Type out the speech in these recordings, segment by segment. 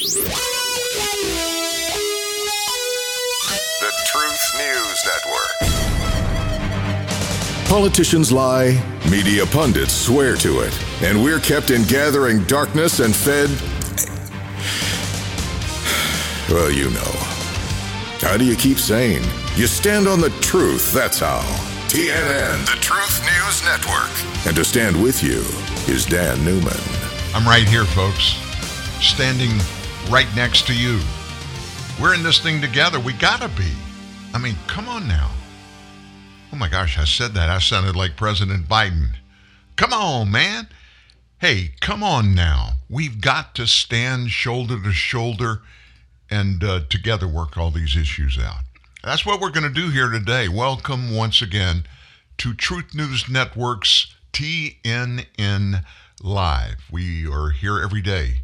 The Truth News Network. Politicians lie, media pundits swear to it, and we're kept in gathering darkness and fed. Well, you know. How do you keep sane? You stand on the truth, that's how. TNN, The Truth News Network. and to stand with you is Dan Newman. I'm right here, folks, standing right next to you. We're in this thing together. We gotta be. I mean, come on now. Oh my gosh, I said that. I sounded like President Biden. Come on, man. Hey, come on now. We've got to stand shoulder to shoulder and uh, together work all these issues out. That's what we're going to do here today. Welcome once again to Truth News Network's TNN Live. We are here every day,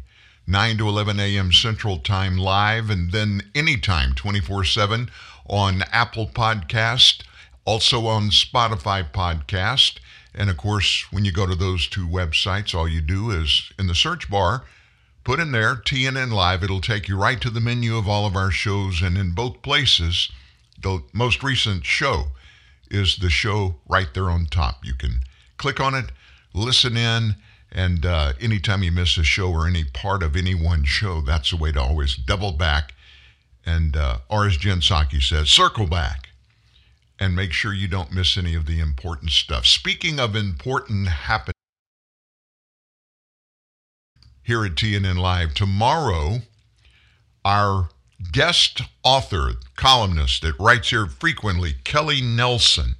9 to 11 a.m. Central Time live, and then anytime, 24 7 on Apple Podcast, also on Spotify Podcast. And of course, when you go to those two websites, all you do is in the search bar, put in there TNN Live. It'll take you right to the menu of all of our shows. And in both places, the most recent show is the show right there on top. You can click on it, listen in, and uh, anytime you miss a show or any part of any one show, that's a way to always double back. And uh, or as Jen Psaki says, circle back and make sure you don't miss any of the important stuff. Speaking of important happenings here at TNN Live, tomorrow, our guest author, columnist that writes here frequently, Kelly Nelson.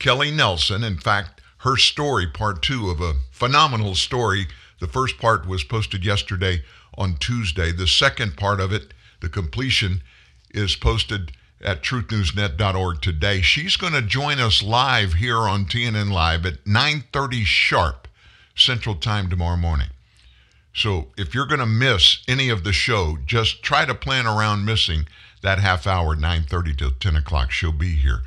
Kelly Nelson, in fact, her story, part two of a phenomenal story. The first part was posted yesterday on Tuesday. The second part of it, the completion, is posted at truthnewsnet.org today. She's going to join us live here on TNN Live at 9:30 sharp Central Time tomorrow morning. So if you're going to miss any of the show, just try to plan around missing that half hour, 9:30 till 10 o'clock. She'll be here.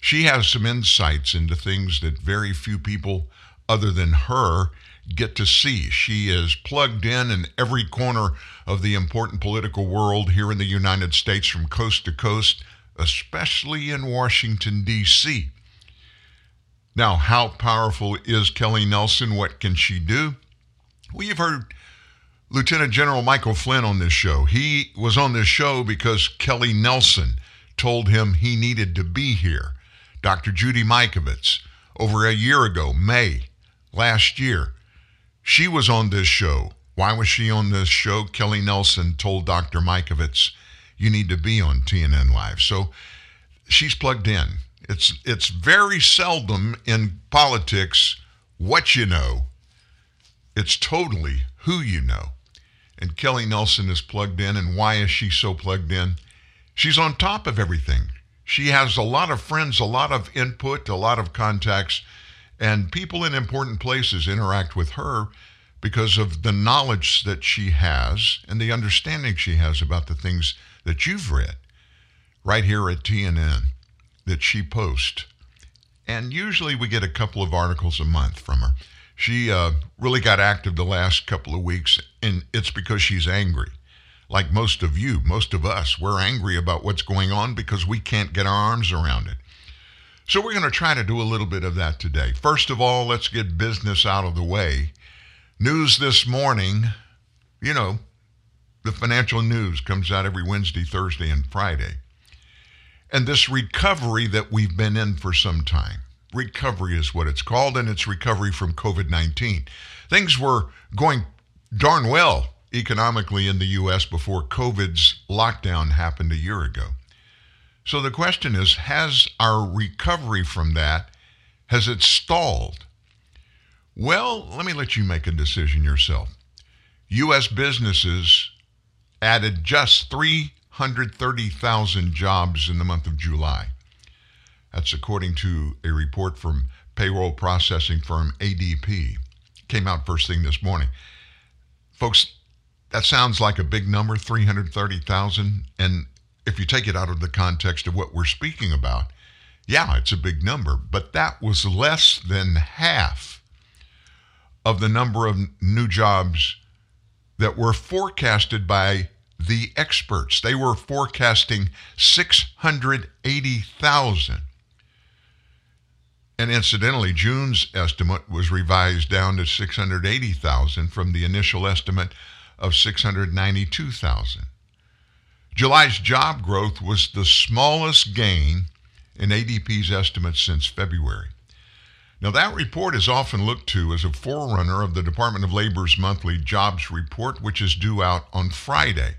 She has some insights into things that very few people other than her get to see. She is plugged in in every corner of the important political world here in the United States from coast to coast, especially in Washington, D.C. Now, how powerful is Kelly Nelson? What can she do? Well, you've heard Lieutenant General Michael Flynn on this show. He was on this show because Kelly Nelson told him he needed to be here. Dr. Judy Mikovits, over a year ago, May last year, she was on this show. Why was she on this show? Kelly Nelson told Dr. Mikovits, you need to be on TNN Live. So she's plugged in. It's it's very seldom in politics what you know. It's totally who you know. And Kelly Nelson is plugged in. And why is she so plugged in? She's on top of everything. She has a lot of friends, a lot of input, a lot of contacts, and people in important places interact with her because of the knowledge that she has and the understanding she has about the things that you've read right here at TNN that she posts. And usually we get a couple of articles a month from her. She uh, really got active the last couple of weeks, and it's because she's angry. Like most of you, most of us, we're angry about what's going on because we can't get our arms around it. So we're going to try to do a little bit of that today. First of all, let's get business out of the way. News this morning, you know, the financial news comes out every Wednesday, Thursday, and Friday. And this recovery that we've been in for some time, recovery is what it's called, and it's recovery from COVID 19. Things were going darn well economically in the U.S. before COVID's lockdown happened a year ago. So the question is, has our recovery from that, has it stalled? Well, let me let you make a decision yourself. U.S. businesses added just 330,000 jobs in the month of July. That's according to a report from payroll processing firm ADP. Came out first thing this morning. Folks, that sounds like a big number, 330,000. And if you take it out of the context of what we're speaking about, yeah, it's a big number. But that was less than half of the number of new jobs that were forecasted by the experts. They were forecasting 680,000. And incidentally, June's estimate was revised down to 680,000 from the initial estimate of 692,000. July's job growth was the smallest gain in ADP's estimates since February. Now, that report is often looked to as a forerunner of the Department of Labor's monthly jobs report, which is due out on Friday.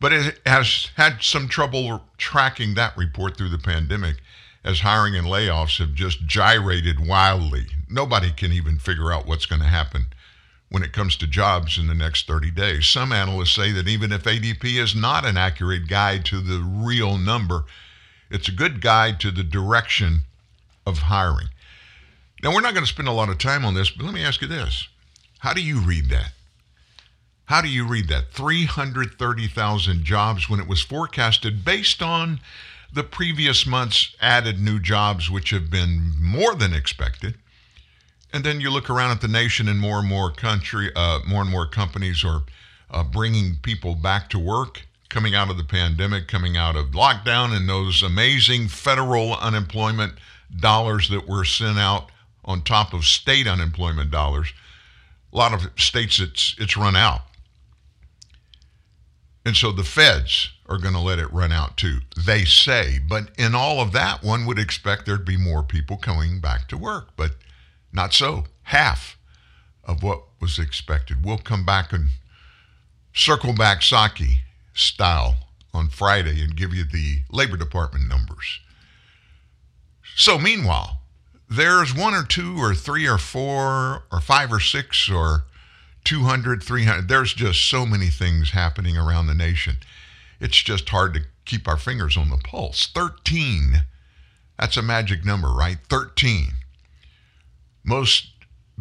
But it has had some trouble tracking that report through the pandemic as hiring and layoffs have just gyrated wildly. Nobody can even figure out what's going to happen when it comes to jobs in the next 30 days. Some analysts say that even if ADP is not an accurate guide to the real number, it's a good guide to the direction of hiring. Now, we're not going to spend a lot of time on this, but let me ask you this. How do you read that? How do you read that? 330,000 jobs when it was forecasted based on the previous month's added new jobs, which have been more than expected. And then you look around at the nation, and more and more country, uh, more and more companies are uh, bringing people back to work, coming out of the pandemic, coming out of lockdown, and those amazing federal unemployment dollars that were sent out on top of state unemployment dollars. A lot of states, it's it's run out. And so the feds are going to let it run out too, they say. But in all of that, one would expect there'd be more people coming back to work, but not so. Half of what was expected. We'll come back and circle back Psaki style on Friday and give you the Labor Department numbers. So, meanwhile, there's one or two or three or four or five or six or 200, 300. There's just so many things happening around the nation. It's just hard to keep our fingers on the pulse. 13. That's a magic number, right? 13. Most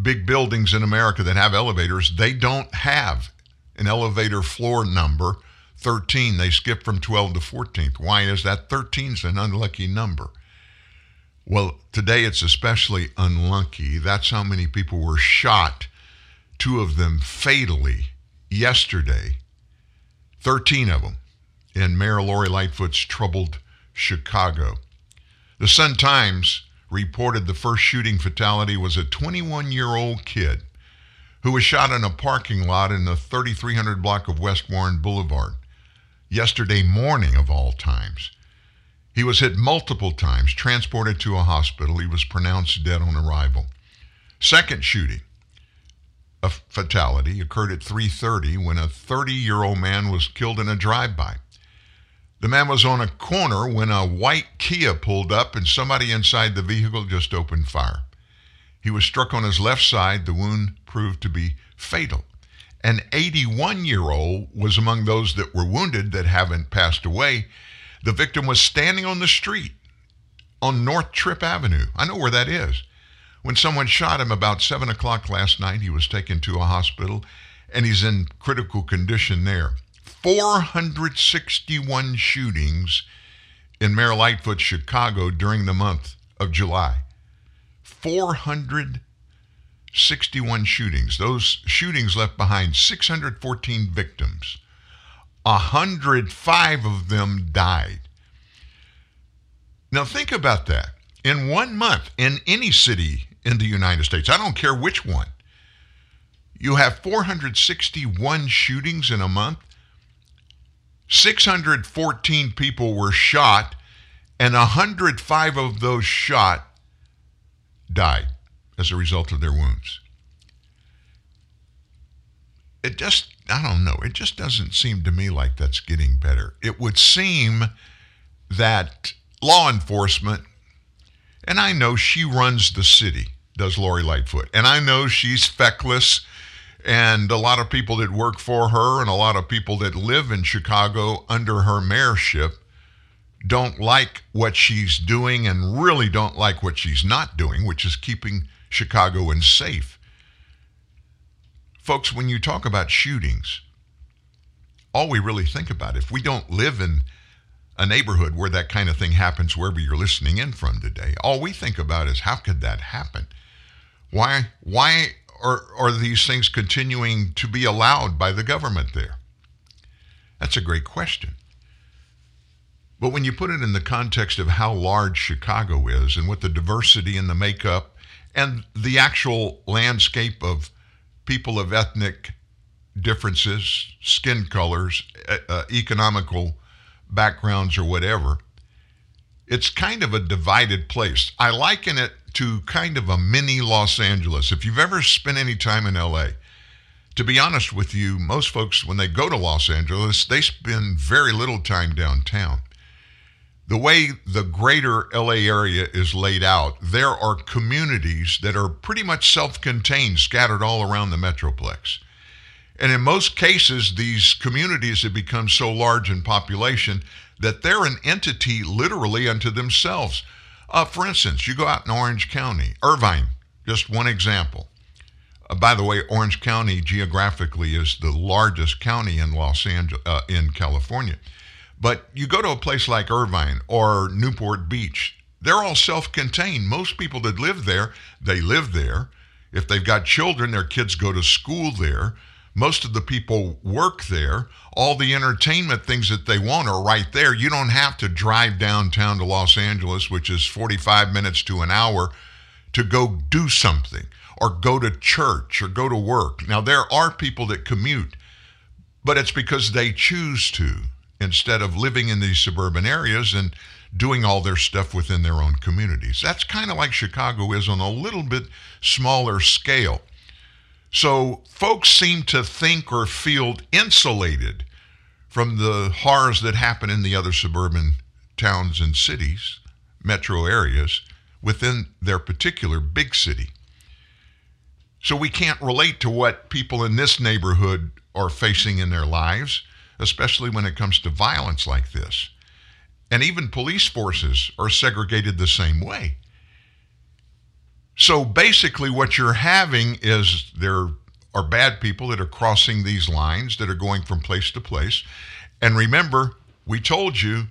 big buildings in America that have elevators, they don't have an elevator floor number 13. They skip from 12 to 14th. Why is that? 13 is an unlucky number. Well, today it's especially unlucky. That's how many people were shot two of them fatally yesterday, 13 of them in Mayor Lori Lightfoot's troubled Chicago. The Sun Times reported the first shooting fatality was a 21 year old kid who was shot in a parking lot in the 3300 block of West Warren Boulevard yesterday morning, of all times. He was hit multiple times, transported to a hospital. He was pronounced dead on arrival. Second shooting a fatality occurred at 3:30 when a 30-year-old man was killed in a drive-by. The man was on a corner when a white Kia pulled up and somebody inside the vehicle just opened fire. He was struck on his left side. The wound proved to be fatal. An 81 year old was among those that were wounded that haven't passed away. The victim was standing on the street on North Tripp Avenue. I know where that is. When someone shot him about 7 o'clock last night, he was taken to a hospital and he's in critical condition there. 461 shootings in Mayor Lightfoot, Chicago during the month of July. 461 shootings. Those shootings left behind 614 victims. 105 of them died. Now think about that. In one month, in any city in the United States. I don't care which one. You have 461 shootings in a month. 614 people were shot, and 105 of those shot died as a result of their wounds. It just, I don't know, it just doesn't seem to me like that's getting better. It would seem that law enforcement and I know she runs the city, does Lori Lightfoot. And I know she's feckless. And a lot of people that work for her and a lot of people that live in Chicago under her mayorship don't like what she's doing and really don't like what she's not doing, which is keeping Chicagoans safe. Folks, when you talk about shootings, all we really think about, if we don't live in a neighborhood where that kind of thing happens wherever you're listening in from today. All we think about is how could that happen? Why why are these things continuing to be allowed by the government there? That's a great question. But when you put it in the context of how large Chicago is and what the diversity and the makeup and the actual landscape of people of ethnic differences, skin colors, uh, economical backgrounds, or whatever, it's kind of a divided place. I liken it to kind of a mini Los Angeles. If you've ever spent any time in LA, to be honest with you, most folks, when they go to Los Angeles, they spend very little time downtown the way the greater LA area is laid out, there are communities that are pretty much self contained, scattered all around the Metroplex. And in most cases, these communities have become so large in population that they're an entity literally unto themselves. Uh, for instance, you go out in Orange County, Irvine, just one example. Uh, by the way, Orange County geographically is the largest county in Los Angeles, uh, in California. But you go to a place like Irvine or Newport Beach, they're all self contained. Most people that live there, they live there. If they've got children, their kids go to school there. Most of the people work there. All the entertainment things that they want are right there. You don't have to drive downtown to Los Angeles, which is 45 minutes to an hour, to go do something or go to church or go to work. Now, there are people that commute, but it's because they choose to instead of living in these suburban areas and doing all their stuff within their own communities. That's kind of like Chicago is on a little bit smaller scale. So folks seem to think or feel insulated from the horrors that happen in the other suburban towns and cities, metro areas, within their particular big city. So we can't relate to what people in this neighborhood are facing in their lives especially when it comes to violence like this. And even police forces are segregated the same way. So basically, what you're having is there are bad people that are crossing these lines that are going from place to place. And remember, we told you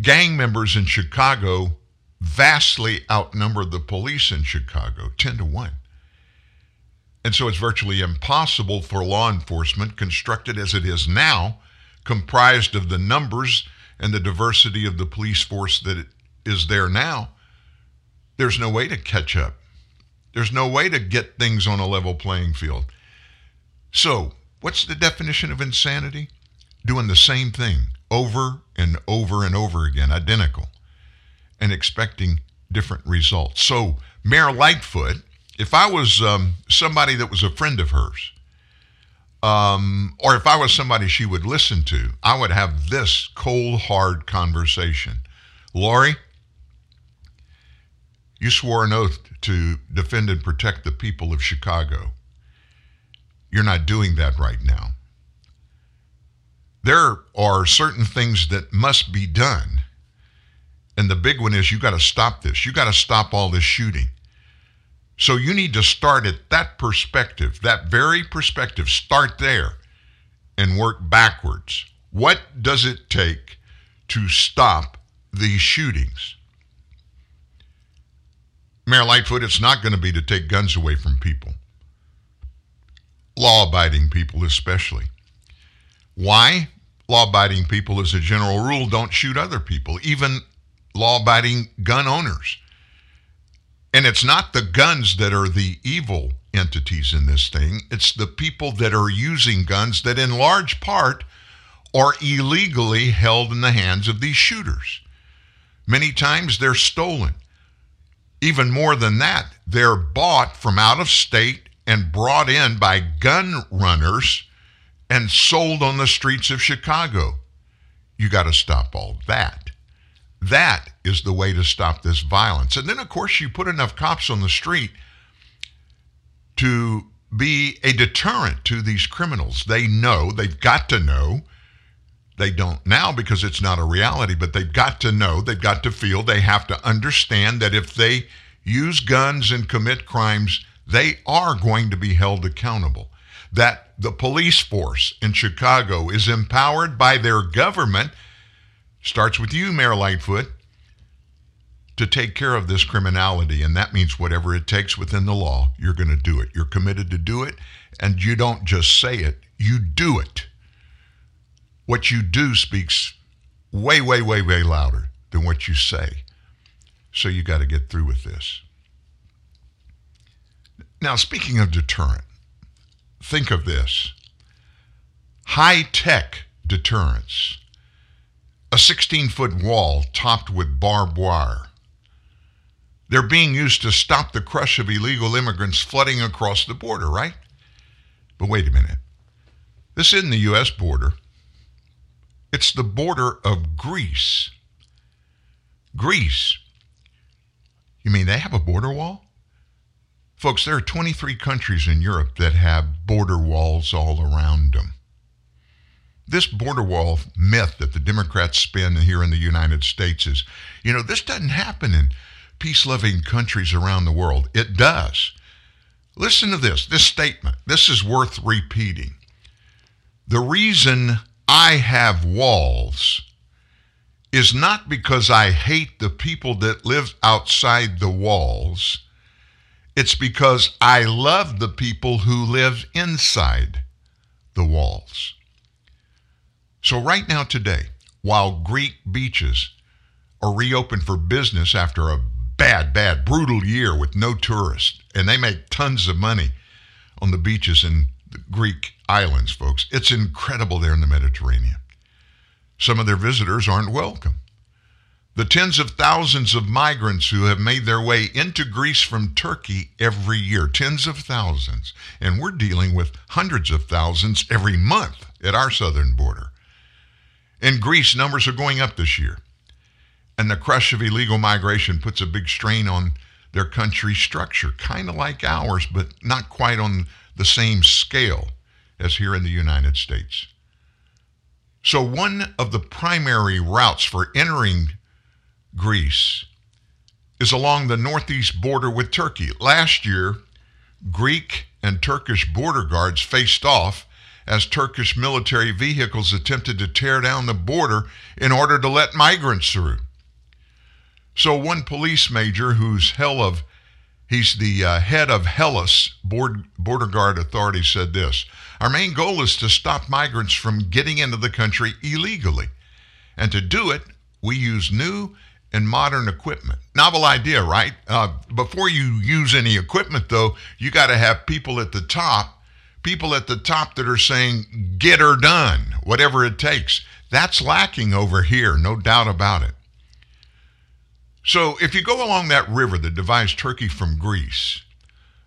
gang members in Chicago vastly outnumber the police in Chicago 10 to 1. And so it's virtually impossible for law enforcement, constructed as it is now, comprised of the numbers and the diversity of the police force that is there now. There's no way to catch up. There's no way to get things on a level playing field. So, what's the definition of insanity? Doing the same thing over and over and over again, identical, and expecting different results. So, Mayor Lightfoot if I was um, somebody that was a friend of hers, um, or if I was somebody she would listen to, I would have this cold, hard conversation. Lori, you swore an oath to defend and protect the people of Chicago. You're not doing that right now. There are certain things that must be done. And the big one is you got to stop this. You got to stop all this shooting. So you need to start at that perspective, that very perspective, start there and work backwards. What does it take to stop these shootings? Mayor Lightfoot, it's not going to be to take guns away from people, law abiding people especially. Why? Law abiding people, as a general rule, don't shoot other people, even law abiding gun owners. And it's not the guns that are the evil entities in this thing, it's the people that are using guns that, in large part, are illegally held in the hands of these shooters. Many times they're stolen. Even more than that, they're bought from out of state and brought in by gun runners and sold on the streets of Chicago. You got to stop all that. That is the way to stop this violence. And then, of course, you put enough cops on the street to be a deterrent to these criminals. They know, they've got to know. They don't now because it's not a reality, but they've got to know, they've got to feel, they have to understand that if they use guns and commit crimes, they are going to be held accountable. That the police force in Chicago is empowered by their government starts with you, Mayor Lightfoot, to take care of this criminality. And that means whatever it takes within the law, you're going to do it. You're committed to do it. And you don't just say it, you do it. What you do speaks way, way, way, way louder than what you say. So you got to get through with this. Now, speaking of deterrent, think of this high tech deterrence, a 16 foot wall topped with barbed wire. They're being used to stop the crush of illegal immigrants flooding across the border, right? But wait a minute. This isn't the U.S. border, it's the border of Greece. Greece. You mean they have a border wall? Folks, there are 23 countries in Europe that have border walls all around them. This border wall myth that the Democrats spin here in the United States is, you know, this doesn't happen in peace loving countries around the world. It does. Listen to this this statement. This is worth repeating. The reason I have walls is not because I hate the people that live outside the walls. It's because I love the people who live inside the walls. So, right now, today, while Greek beaches are reopened for business after a bad, bad, brutal year with no tourists, and they make tons of money on the beaches in Greek islands, folks. It's incredible there in the Mediterranean. Some of their visitors aren't welcome. The tens of thousands of migrants who have made their way into Greece from Turkey every year, tens of thousands, and we're dealing with hundreds of thousands every month at our southern border. In Greece, numbers are going up this year. And the crush of illegal migration puts a big strain on their country's structure, kind of like ours, but not quite on the same scale as here in the United States. So, one of the primary routes for entering Greece is along the northeast border with Turkey. Last year, Greek and Turkish border guards faced off as Turkish military vehicles attempted to tear down the border in order to let migrants through. So, one police major whose hell of He's the uh, head of Hellas Board, Border Guard Authority said this Our main goal is to stop migrants from getting into the country illegally. And to do it, we use new and modern equipment. Novel idea, right? Uh, before you use any equipment, though, you got to have people at the top, people at the top that are saying, get her done, whatever it takes. That's lacking over here, no doubt about it. So if you go along that river that divides Turkey from Greece,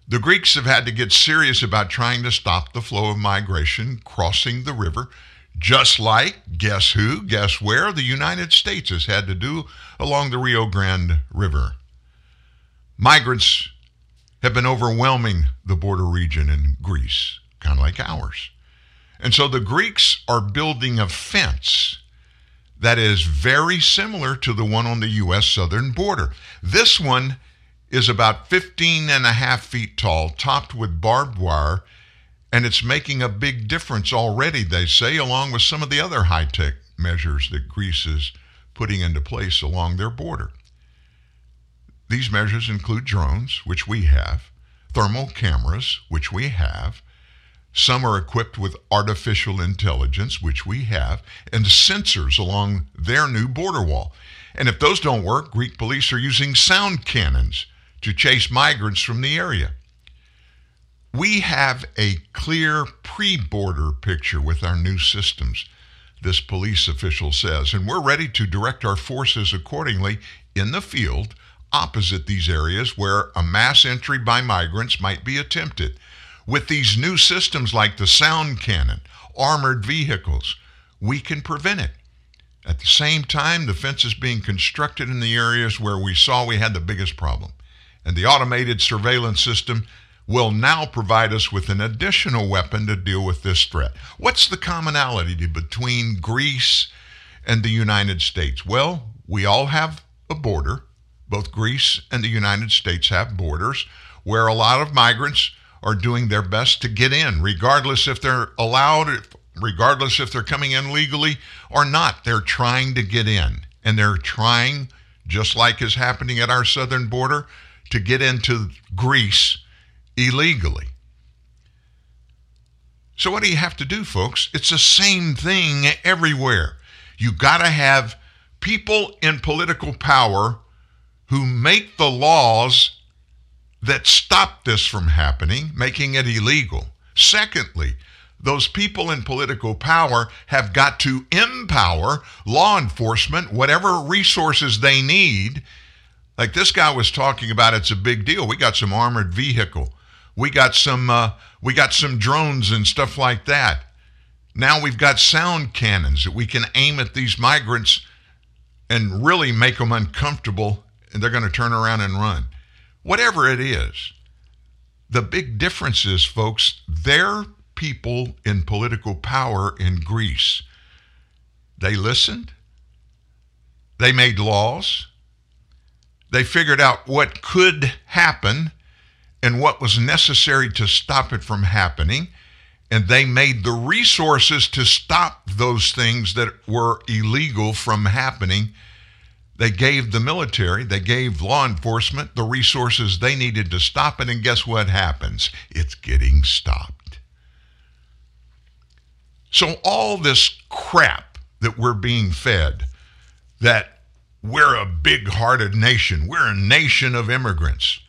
the Greeks have had to get serious about trying to stop the flow of migration crossing the river, just like, guess who, guess where, the United States has had to do along the Rio Grande River. Migrants have been overwhelming the border region in Greece, kind of like ours. And so the Greeks are building a fence that is very similar to the one on the U.S. southern border. This one is about 15 and a half feet tall, topped with barbed wire, and it's making a big difference already, they say, along with some of the other high tech measures that Greece is putting into place along their border. These measures include drones, which we have, thermal cameras, which we have, some are equipped with artificial intelligence, which we have, and sensors along their new border wall. And if those don't work, Greek police are using sound cannons to chase migrants from the area. We have a clear pre border picture with our new systems, this police official says, and we're ready to direct our forces accordingly in the field opposite these areas where a mass entry by migrants might be attempted. With these new systems like the sound cannon, armored vehicles, we can prevent it. At the same time, the fence is being constructed in the areas where we saw we had the biggest problem. And the automated surveillance system will now provide us with an additional weapon to deal with this threat. What's the commonality between Greece and the United States? Well, we all have a border. Both Greece and the United States have borders where a lot of migrants are doing their best to get in, regardless if they're allowed, regardless if they're coming in legally or not. They're trying to get in, and they're trying just like is happening at our southern border, to get into Greece illegally. So, what do you have to do, folks? It's the same thing everywhere. You got to have people in political power who make the laws that stop this from happening, making it illegal. Secondly, those people in political power have got to empower law enforcement, whatever resources they need. Like this guy was talking about, it's a big deal. We got some armored vehicle, we got some, uh, we got some drones and stuff like that. Now we've got sound cannons that we can aim at these migrants and really make them uncomfortable, and they're going to turn around and run. Whatever it is, the big difference is, folks, their people in political power in Greece. They listened, they made laws, they figured out what could happen and what was necessary to stop it from happening, and they made the resources to stop those things that were illegal from happening. They gave the military, they gave law enforcement the resources they needed to stop it, and guess what happens? It's getting stopped. So, all this crap that we're being fed, that we're a big hearted nation, we're a nation of immigrants.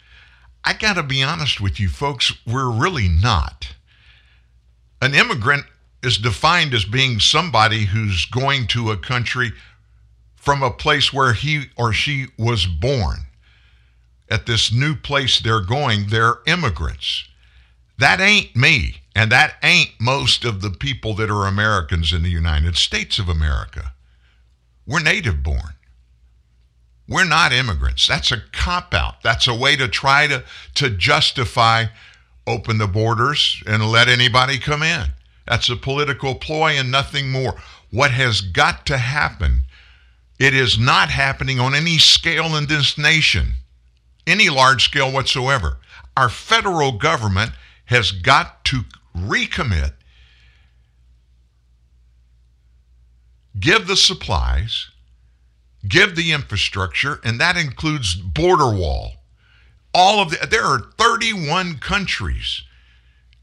I got to be honest with you, folks, we're really not. An immigrant is defined as being somebody who's going to a country from a place where he or she was born. At this new place they're going, they're immigrants. That ain't me. And that ain't most of the people that are Americans in the United States of America. We're native born. We're not immigrants. That's a cop out. That's a way to try to, to justify open the borders and let anybody come in. That's a political ploy and nothing more. What has got to happen, it is not happening on any scale in this nation, any large scale whatsoever. Our federal government has got to recommit, give the supplies, give the infrastructure, and that includes border wall. All of the, there are 31 countries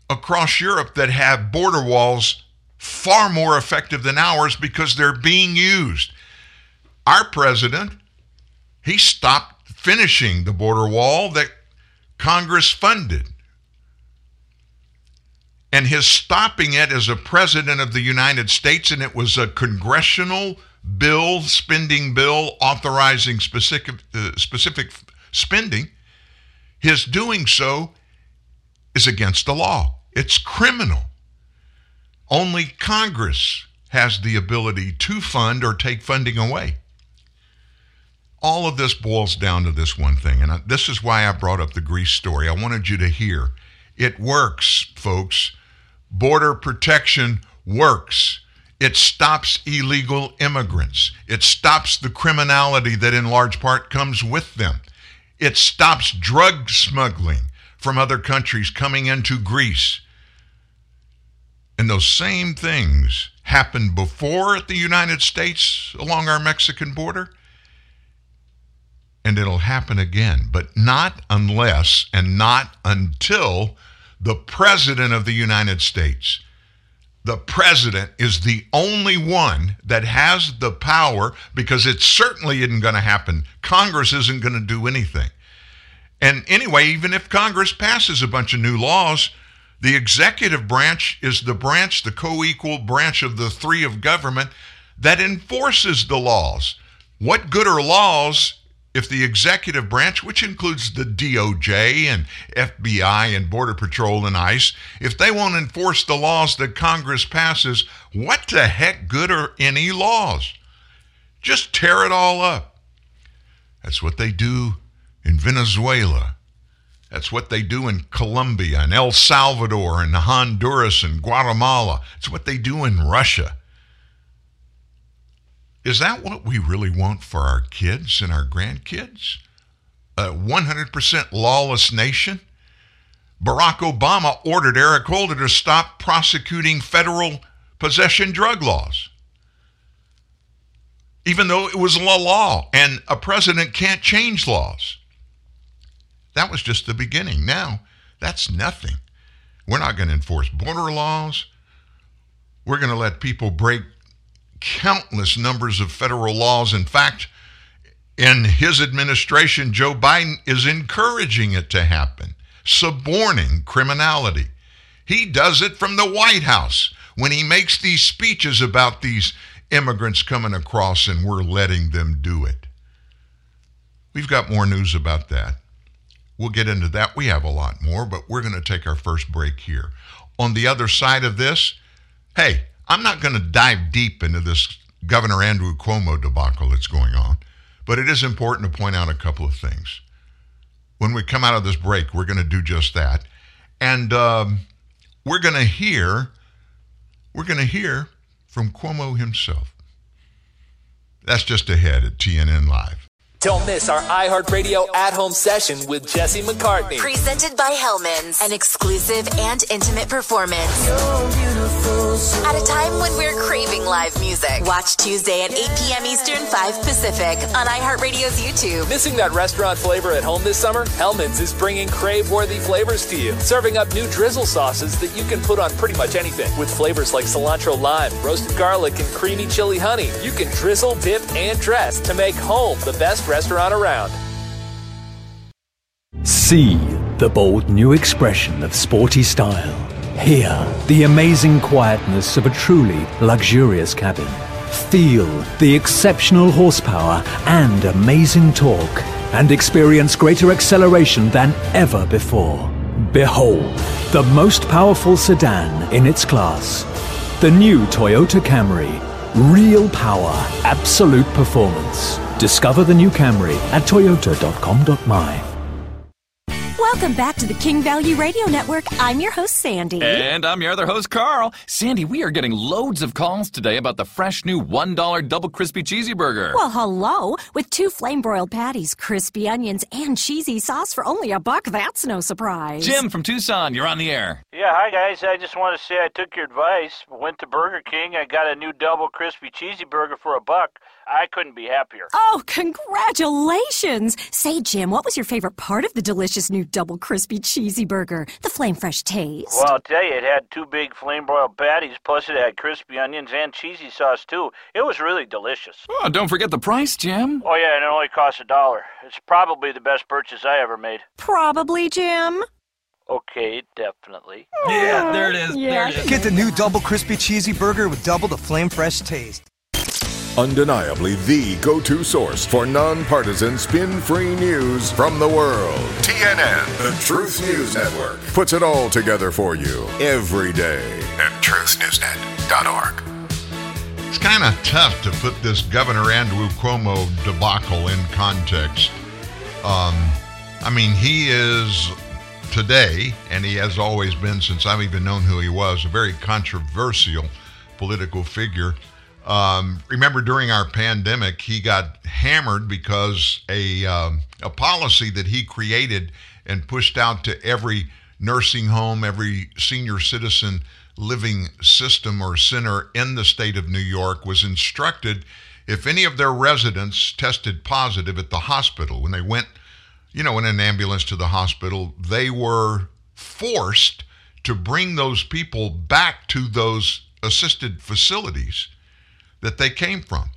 across Europe that have border walls far more effective than ours because they're being used. Our president, he stopped finishing the border wall that Congress funded and his stopping it as a president of the United States, and it was a congressional bill, spending bill authorizing specific, uh, specific spending, his doing so is against the law. It's criminal. Only Congress has the ability to fund or take funding away. All of this boils down to this one thing, and this is why I brought up the Greece story. I wanted you to hear it works, folks. Border protection works. It stops illegal immigrants. It stops the criminality that, in large part, comes with them. It stops drug smuggling from other countries coming into Greece. And those same things happened before at the United States along our Mexican border. And it'll happen again, but not unless and not until the President of the United States. The President is the only one that has the power because it certainly isn't going to happen. Congress isn't going to do anything. And anyway, even if Congress passes a bunch of new laws, the executive branch is the branch, the co equal branch of the three of government that enforces the laws. What good are laws if the executive branch, which includes the DOJ and FBI and Border Patrol and ICE, if they won't enforce the laws that Congress passes, what the heck good are any laws? Just tear it all up. That's what they do in Venezuela. That's what they do in Colombia and El Salvador and Honduras and Guatemala. It's what they do in Russia. Is that what we really want for our kids and our grandkids? A 100% lawless nation? Barack Obama ordered Eric Holder to stop prosecuting federal possession drug laws. even though it was a law and a president can't change laws. That was just the beginning. Now, that's nothing. We're not going to enforce border laws. We're going to let people break countless numbers of federal laws. In fact, in his administration, Joe Biden is encouraging it to happen, suborning criminality. He does it from the White House when he makes these speeches about these immigrants coming across and we're letting them do it. We've got more news about that. We'll get into that. We have a lot more, but we're going to take our first break here. On the other side of this, hey, I'm not going to dive deep into this Governor Andrew Cuomo debacle that's going on, but it is important to point out a couple of things. When we come out of this break, we're going to do just that. And um, we're going to hear, we're going to hear from Cuomo himself. That's just ahead at TNN Live. Don't miss our iHeartRadio at home session with Jesse McCartney. Presented by Hellmann's, an exclusive and intimate performance. At a time when we're craving live music. Watch Tuesday at 8 p.m. Eastern, 5 Pacific on iHeartRadio's YouTube. Missing that restaurant flavor at home this summer? Hellmann's is bringing crave worthy flavors to you, serving up new drizzle sauces that you can put on pretty much anything. With flavors like cilantro lime, roasted garlic, and creamy chili honey, you can drizzle, dip, and dress to make home the best restaurant around. See the bold new expression of sporty style. Hear the amazing quietness of a truly luxurious cabin. Feel the exceptional horsepower and amazing torque. And experience greater acceleration than ever before. Behold, the most powerful sedan in its class. The new Toyota Camry. Real power, absolute performance. Discover the new Camry at toyota.com.my. Welcome back to the King Value Radio Network. I'm your host, Sandy. And I'm your other host, Carl. Sandy, we are getting loads of calls today about the fresh new $1 double crispy cheesy burger. Well, hello. With two flame broiled patties, crispy onions, and cheesy sauce for only a buck, that's no surprise. Jim from Tucson, you're on the air. Yeah, hi guys. I just want to say I took your advice. Went to Burger King. I got a new double crispy cheesy burger for a buck. I couldn't be happier. Oh, congratulations! Say, Jim, what was your favorite part of the delicious new double crispy cheesy burger? The flame fresh taste. Well, I'll tell you, it had two big flame broiled patties, plus it had crispy onions and cheesy sauce too. It was really delicious. Oh, don't forget the price, Jim. Oh yeah, and it only cost a dollar. It's probably the best purchase I ever made. Probably, Jim. Okay, definitely. Yeah, there it is. Yeah. There it is. Get the new double crispy cheesy burger with double the flame fresh taste. Undeniably the go to source for nonpartisan, spin free news from the world. TNN, The Truth News Network puts it all together for you every day. at truthnewsnet.org. It's kind of tough to put this Governor Andrew Cuomo debacle in context. Um, I mean, he is today, and he has always been since I've even known who he was, a very controversial political figure. Um, remember, during our pandemic, he got hammered because a um, a policy that he created and pushed out to every nursing home, every senior citizen living system or center in the state of New York was instructed if any of their residents tested positive at the hospital. When they went, you know, in an ambulance to the hospital, they were forced to bring those people back to those assisted facilities that they came from.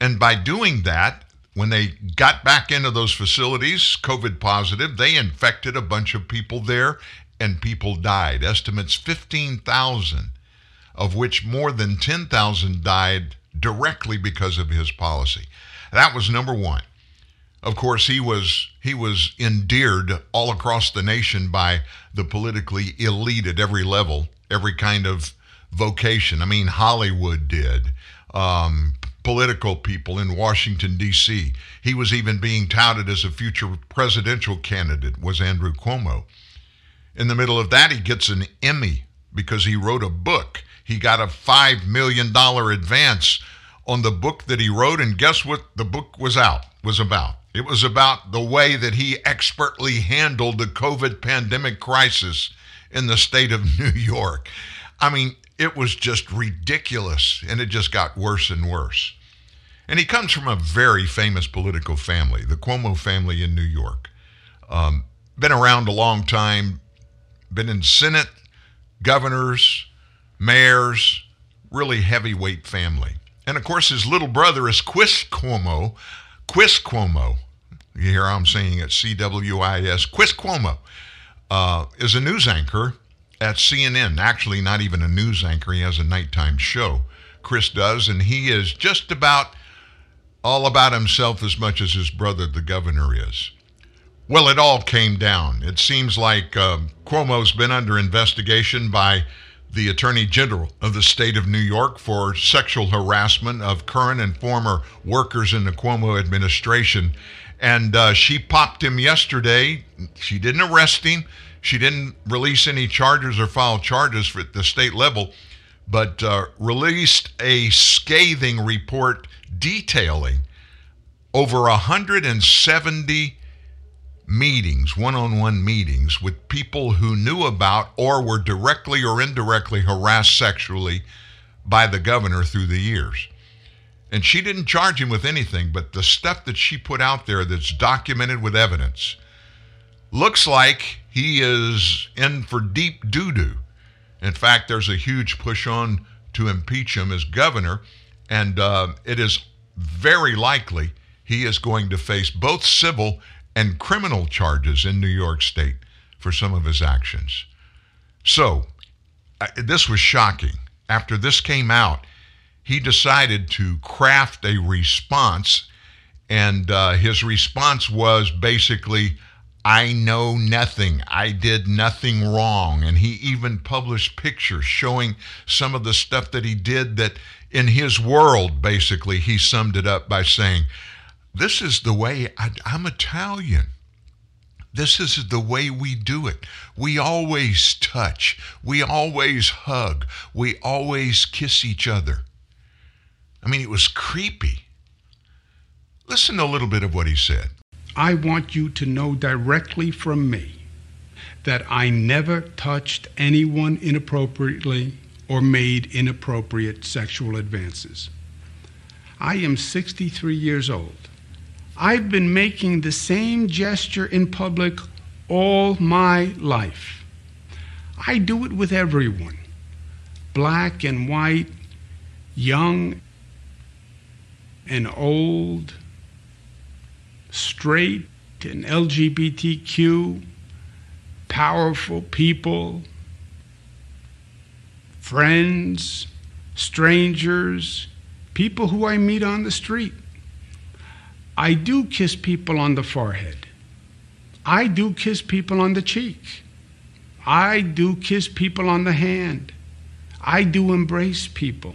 And by doing that, when they got back into those facilities, COVID positive, they infected a bunch of people there and people died. Estimates 15,000, of which more than 10,000 died directly because of his policy. That was number one. Of course, he was he was endeared all across the nation by the politically elite at every level, every kind of vocation. I mean, Hollywood did, um, political people in Washington D.C. He was even being touted as a future presidential candidate. Was Andrew Cuomo? In the middle of that, he gets an Emmy because he wrote a book. He got a five million dollar advance on the book that he wrote, and guess what? The book was out was about. It was about the way that he expertly handled the COVID pandemic crisis in the state of New York. I mean, it was just ridiculous, and it just got worse and worse. And he comes from a very famous political family, the Cuomo family in New York. Um, been around a long time, been in Senate, governors, mayors, really heavyweight family. And of course, his little brother is Chris Cuomo. Chris Cuomo. You hear I'm saying it C W I S. Chris Cuomo uh, is a news anchor at CNN. Actually, not even a news anchor, he has a nighttime show. Chris does, and he is just about all about himself as much as his brother, the governor, is. Well, it all came down. It seems like uh, Cuomo's been under investigation by the Attorney General of the state of New York for sexual harassment of current and former workers in the Cuomo administration. And uh, she popped him yesterday. She didn't arrest him. She didn't release any charges or file charges at the state level, but uh, released a scathing report detailing over 170 meetings, one on one meetings with people who knew about or were directly or indirectly harassed sexually by the governor through the years. And she didn't charge him with anything, but the stuff that she put out there that's documented with evidence looks like he is in for deep doo doo. In fact, there's a huge push on to impeach him as governor, and uh, it is very likely he is going to face both civil and criminal charges in New York State for some of his actions. So, uh, this was shocking. After this came out, he decided to craft a response, and uh, his response was basically, I know nothing. I did nothing wrong. And he even published pictures showing some of the stuff that he did that in his world, basically, he summed it up by saying, This is the way I, I'm Italian. This is the way we do it. We always touch. We always hug. We always kiss each other. I mean, it was creepy. Listen to a little bit of what he said. I want you to know directly from me that I never touched anyone inappropriately or made inappropriate sexual advances. I am 63 years old. I've been making the same gesture in public all my life. I do it with everyone black and white, young and old, straight and LGBTQ, powerful people, friends, strangers, people who I meet on the street. I do kiss people on the forehead. I do kiss people on the cheek. I do kiss people on the hand. I do embrace people.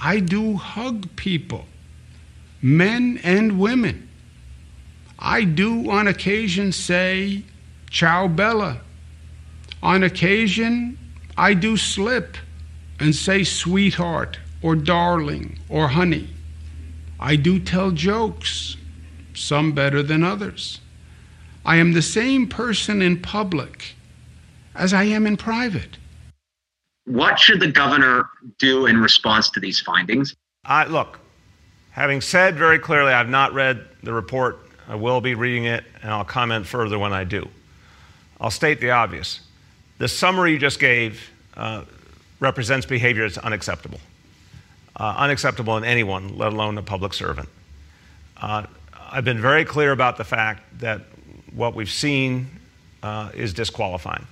I do hug people, men and women. I do on occasion say, Ciao Bella. On occasion, I do slip and say sweetheart or darling or honey. I do tell jokes some better than others. I am the same person in public as I am in private. What should the governor do in response to these findings? I, look, having said very clearly, I've not read the report. I will be reading it, and I'll comment further when I do. I'll state the obvious. The summary you just gave uh, represents behavior that's unacceptable. Uh, unacceptable in anyone, let alone a public servant. Uh, I've been very clear about the fact that what we've seen uh, is disqualifying.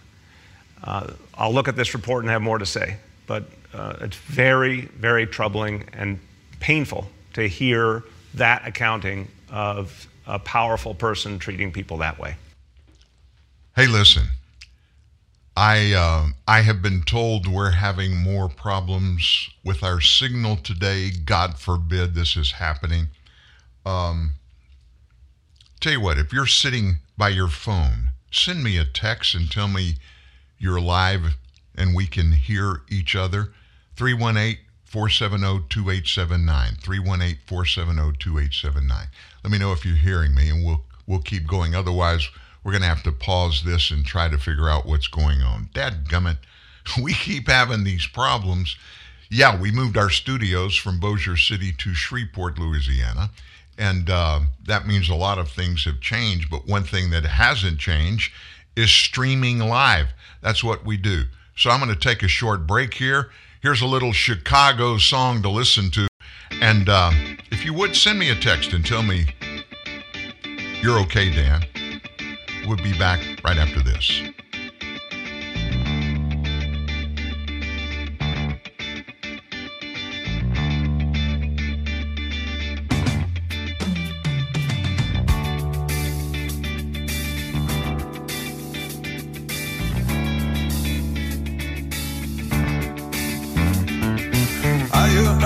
Uh, I'll look at this report and have more to say, but uh, it's very, very troubling and painful to hear that accounting of a powerful person treating people that way. Hey, listen. I uh, I have been told we're having more problems with our signal today. God forbid this is happening. Um, Tell you what, if you're sitting by your phone, send me a text and tell me you're live and we can hear each other. 318 470 2879. 318 470 2879. Let me know if you're hearing me and we'll, we'll keep going. Otherwise, we're going to have to pause this and try to figure out what's going on. Dad gummit, we keep having these problems. yeah, we moved our studios from Bossier City to Shreveport, Louisiana. And uh, that means a lot of things have changed. But one thing that hasn't changed is streaming live. That's what we do. So I'm going to take a short break here. Here's a little Chicago song to listen to. And uh, if you would send me a text and tell me you're okay, Dan, we'll be back right after this.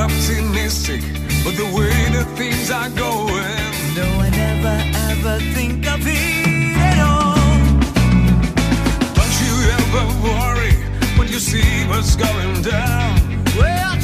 Optimistic with the way that things are going? No, I never ever think of it at all. Don't you ever worry when you see what's going down? Well,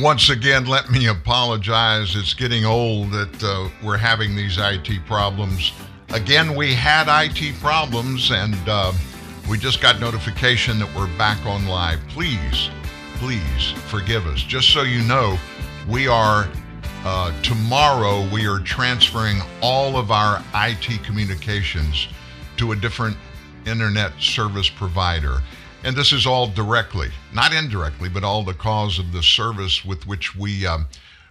once again, let me apologize. It's getting old that uh, we're having these IT problems. Again, we had IT problems and uh, we just got notification that we're back on live. Please, please forgive us. Just so you know, we are, uh, tomorrow, we are transferring all of our IT communications to a different internet service provider. And this is all directly, not indirectly, but all the cause of the service with which we um,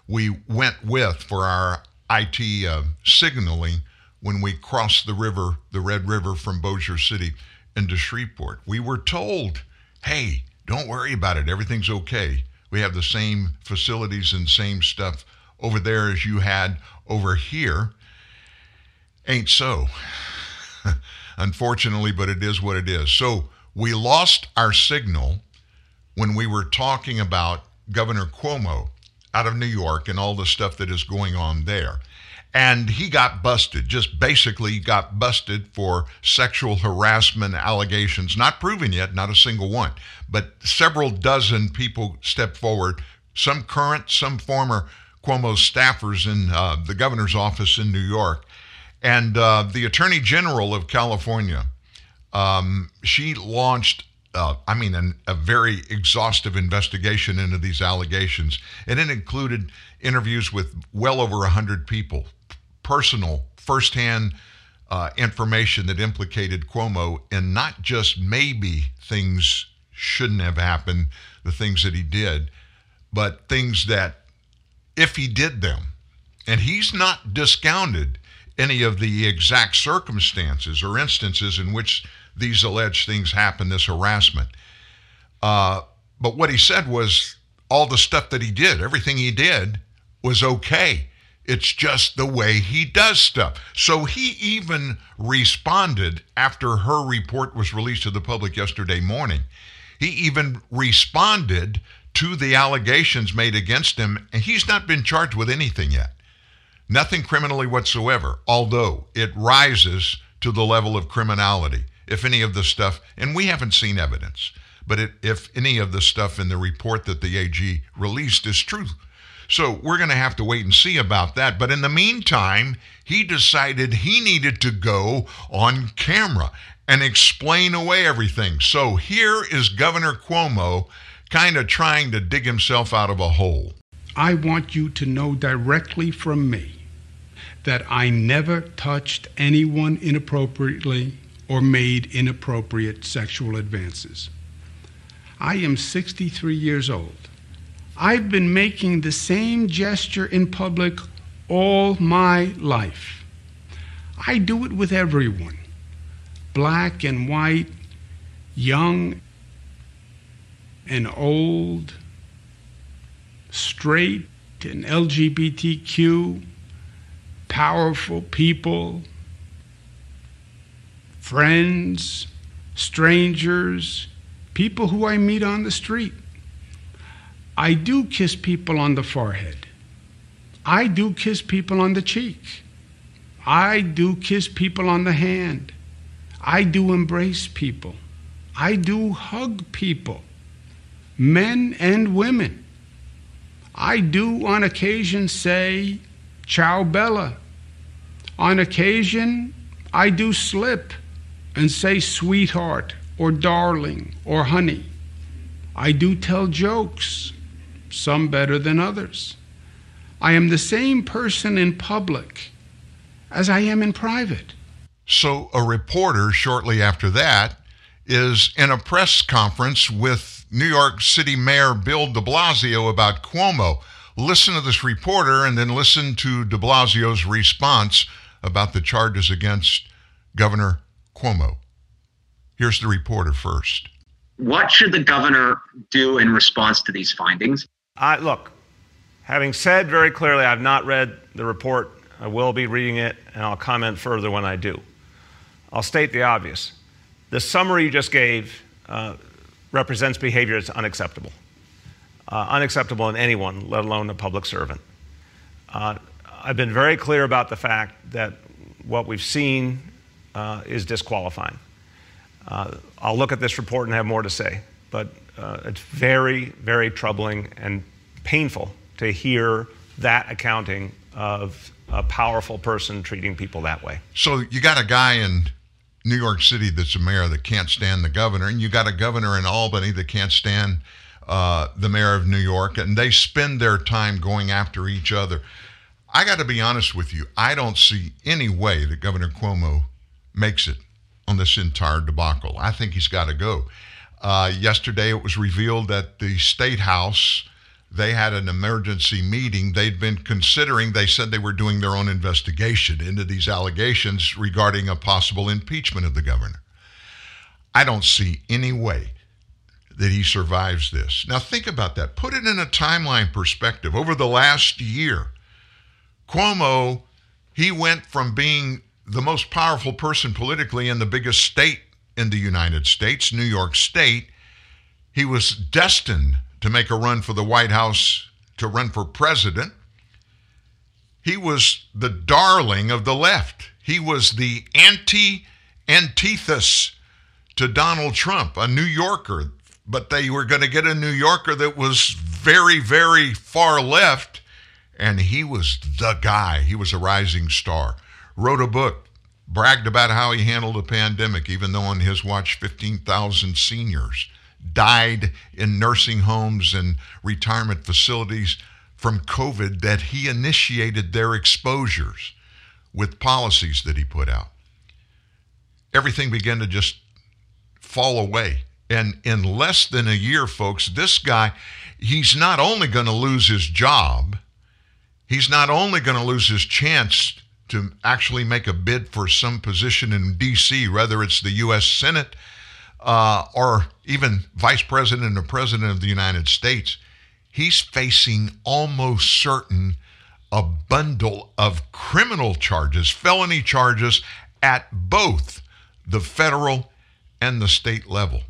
we went with for our IT uh, signaling when we crossed the river, the Red River from Bossier City into Shreveport. We were told, "Hey, don't worry about it. Everything's okay. We have the same facilities and same stuff over there as you had over here." Ain't so. Unfortunately, but it is what it is. So we lost our signal when we were talking about Governor Cuomo out of New York and all the stuff that is going on there. And he got busted, just basically got busted for sexual harassment allegations, not proven yet, not a single one, but several dozen people stepped forward, some current, some former Cuomo staffers in uh, the governor's office in New York. And uh, the Attorney General of California, um, she launched uh, I mean, an, a very exhaustive investigation into these allegations, and it included interviews with well over 100 people, personal, firsthand uh, information that implicated Cuomo in not just maybe things shouldn't have happened, the things that he did, but things that if he did them, and he's not discounted any of the exact circumstances or instances in which these alleged things happen, this harassment. Uh, but what he said was all the stuff that he did, everything he did was okay. It's just the way he does stuff. So he even responded after her report was released to the public yesterday morning. He even responded to the allegations made against him, and he's not been charged with anything yet. Nothing criminally whatsoever, although it rises to the level of criminality if any of the stuff, and we haven't seen evidence, but it, if any of the stuff in the report that the AG released is true. So we're going to have to wait and see about that. But in the meantime, he decided he needed to go on camera and explain away everything. So here is Governor Cuomo kind of trying to dig himself out of a hole. I want you to know directly from me that I never touched anyone inappropriately or made inappropriate sexual advances. I am 63 years old. I've been making the same gesture in public all my life. I do it with everyone black and white, young and old, straight and LGBTQ, powerful people, friends, strangers, people who I meet on the street. I do kiss people on the forehead. I do kiss people on the cheek. I do kiss people on the hand. I do embrace people. I do hug people, men and women. I do on occasion say, Ciao Bella. On occasion, I do slip and say sweetheart or darling or honey. I do tell jokes, some better than others. I am the same person in public as I am in private. So a reporter shortly after that is in a press conference with New York City Mayor Bill de Blasio about Cuomo. Listen to this reporter and then listen to de Blasio's response about the charges against Governor Cuomo. Here's the reporter first. What should the governor do in response to these findings? I, look, having said very clearly, I've not read the report. I will be reading it, and I'll comment further when I do. I'll state the obvious. The summary you just gave uh, represents behavior that's unacceptable. Uh, unacceptable in anyone, let alone a public servant. Uh, I've been very clear about the fact that what we've seen uh, is disqualifying. Uh, I'll look at this report and have more to say, but uh, it's very, very troubling and painful to hear that accounting of a powerful person treating people that way. So you got a guy in New York City that's a mayor that can't stand the governor, and you got a governor in Albany that can't stand uh, the mayor of New York, and they spend their time going after each other. I got to be honest with you. I don't see any way that Governor Cuomo makes it on this entire debacle. I think he's got to go. Uh, yesterday, it was revealed that the state house they had an emergency meeting. They'd been considering. They said they were doing their own investigation into these allegations regarding a possible impeachment of the governor. I don't see any way that he survives this. Now, think about that. Put it in a timeline perspective. Over the last year, Cuomo, he went from being the most powerful person politically in the biggest state in the United States, New York State. He was destined to make a run for the White House to run for president. He was the darling of the left. He was the anti antithesis to Donald Trump, a New Yorker. But they were going to get a New Yorker that was very, very far left. And he was the guy. He was a rising star. Wrote a book, bragged about how he handled the pandemic, even though on his watch 15,000 seniors died in nursing homes and retirement facilities from COVID that he initiated their exposures with policies that he put out. Everything began to just fall away. And in less than a year, folks, this guy, he's not only going to lose his job, he's not only going to lose his chance to actually make a bid for some position in D.C., whether it's the U.S. Senate uh, or even vice president or president of the United States, he's facing almost certain a bundle of criminal charges, felony charges at both the federal and the state level.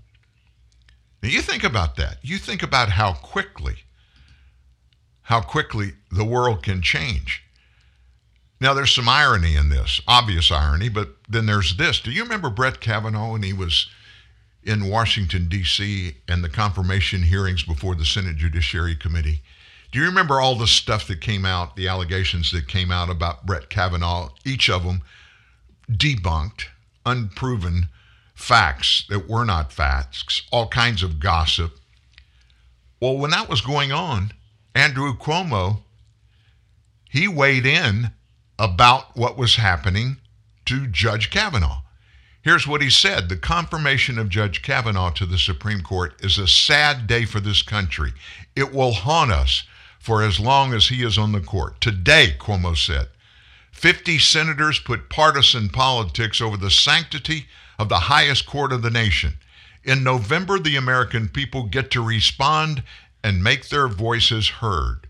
Now you think about that. You think about how quickly how quickly the world can change. Now there's some irony in this, obvious irony, but then there's this. Do you remember Brett Kavanaugh when he was in Washington D.C. and the confirmation hearings before the Senate Judiciary Committee? Do you remember all the stuff that came out, the allegations that came out about Brett Kavanaugh, each of them debunked, unproven facts that were not facts, all kinds of gossip. Well, when that was going on, Andrew Cuomo, he weighed in about what was happening to Judge Kavanaugh. Here's what he said The confirmation of Judge Kavanaugh to the Supreme Court is a sad day for this country. It will haunt us for as long as he is on the court. Today, Cuomo said, 50 senators put partisan politics over the sanctity of the highest court of the nation. In November, the American people get to respond and make their voices heard.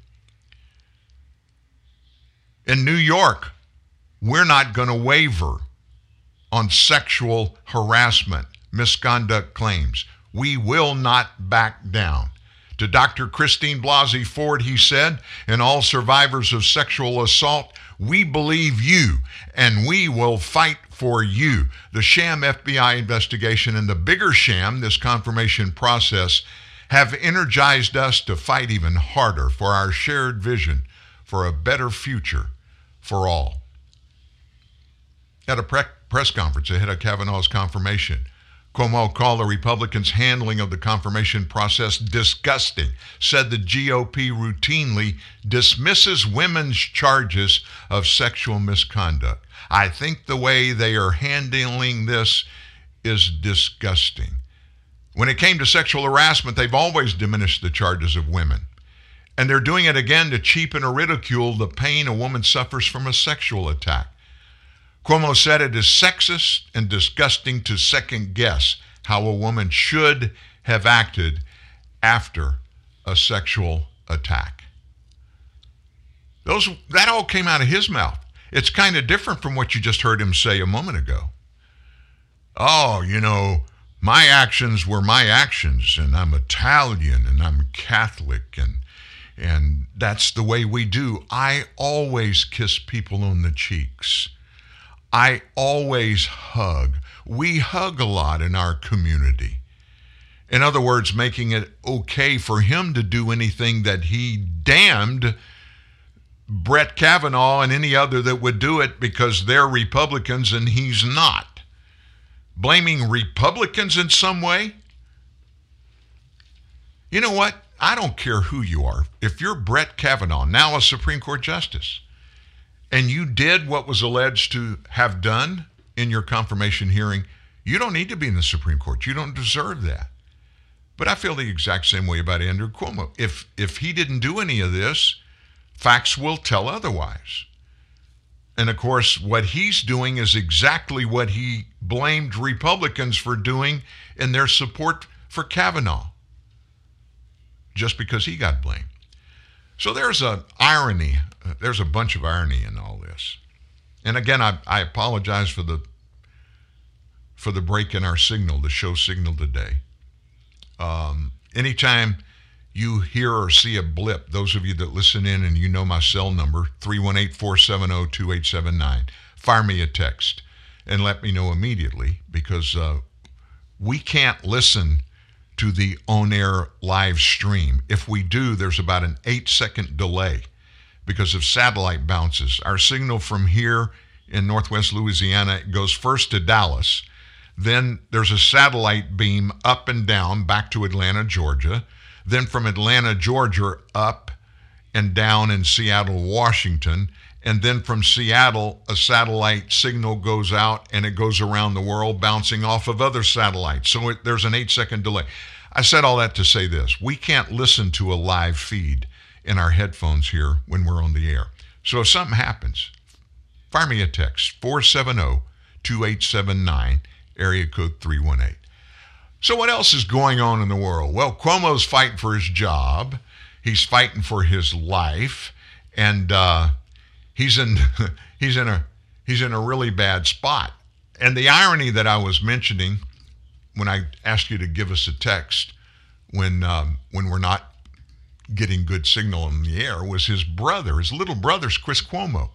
In New York, we're not going to waver on sexual harassment, misconduct claims. We will not back down. To Dr. Christine Blasey Ford, he said, and all survivors of sexual assault, we believe you and we will fight for you. The sham FBI investigation and the bigger sham, this confirmation process, have energized us to fight even harder for our shared vision for a better future for all. At a pre- press conference ahead of Kavanaugh's confirmation, Cuomo called the Republicans' handling of the confirmation process disgusting, said the GOP routinely dismisses women's charges of sexual misconduct. I think the way they are handling this is disgusting. When it came to sexual harassment, they've always diminished the charges of women. And they're doing it again to cheapen or ridicule the pain a woman suffers from a sexual attack. Cuomo said it is sexist and disgusting to second guess how a woman should have acted after a sexual attack. Those that all came out of his mouth. It's kind of different from what you just heard him say a moment ago. Oh, you know, my actions were my actions and I'm Italian and I'm Catholic and and that's the way we do. I always kiss people on the cheeks. I always hug. We hug a lot in our community. In other words, making it okay for him to do anything that he damned Brett Kavanaugh and any other that would do it because they're Republicans and he's not. Blaming Republicans in some way? You know what? I don't care who you are. If you're Brett Kavanaugh, now a Supreme Court Justice, and you did what was alleged to have done in your confirmation hearing, you don't need to be in the Supreme Court. You don't deserve that. But I feel the exact same way about Andrew Cuomo. If if he didn't do any of this, facts will tell otherwise. And of course, what he's doing is exactly what he blamed Republicans for doing in their support for Kavanaugh, just because he got blamed. So there's a irony. There's a bunch of irony in all this. And again, I, I apologize for the for the break in our signal, the show signal today. Um, anytime you hear or see a blip, those of you that listen in and you know my cell number, 318 470 2879, fire me a text and let me know immediately because uh, we can't listen to the on air live stream. If we do, there's about an eight second delay because of satellite bounces. Our signal from here in northwest Louisiana. Goes first to Dallas. Then there's a satellite beam up and down back to Atlanta, Georgia. Then from Atlanta, Georgia, up and down in Seattle, Washington. And then from Seattle, a satellite signal goes out and it goes around the world, bouncing off of other satellites. So it, there's an eight second delay. I said all that to say this we can't listen to a live feed in our headphones here when we're on the air. So if something happens, fire me a text 470 2879, area code 318. So, what else is going on in the world? Well, Cuomo's fighting for his job, he's fighting for his life, and uh, he's in he's in a he's in a really bad spot. And the irony that I was mentioning when I asked you to give us a text when um, when we're not getting good signal in the air was his brother, his little brother's Chris Cuomo.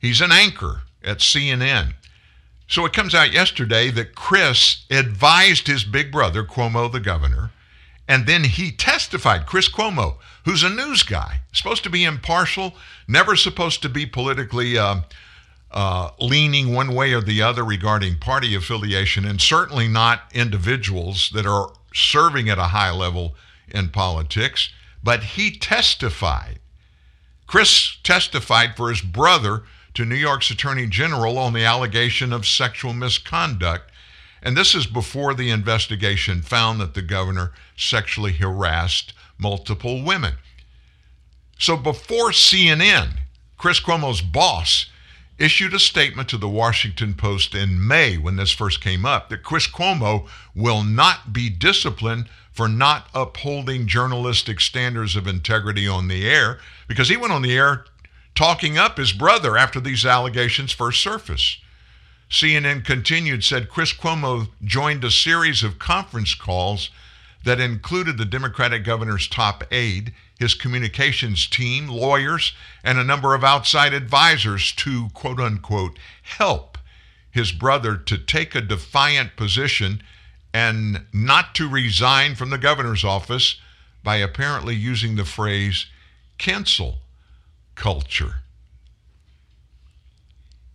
He's an anchor at CNN. So it comes out yesterday that Chris advised his big brother, Cuomo, the governor, and then he testified. Chris Cuomo, who's a news guy, supposed to be impartial, never supposed to be politically uh, uh, leaning one way or the other regarding party affiliation, and certainly not individuals that are serving at a high level in politics. But he testified. Chris testified for his brother to New York's Attorney General on the allegation of sexual misconduct. And this is before the investigation found that the governor sexually harassed multiple women. So before CNN, Chris Cuomo's boss issued a statement to the Washington Post in May when this first came up that Chris Cuomo will not be disciplined for not upholding journalistic standards of integrity on the air because he went on the air talking up his brother after these allegations first surfaced. CNN continued, said Chris Cuomo joined a series of conference calls that included the Democratic governor's top aide, his communications team, lawyers, and a number of outside advisors to quote unquote help his brother to take a defiant position and not to resign from the governor's office by apparently using the phrase cancel culture.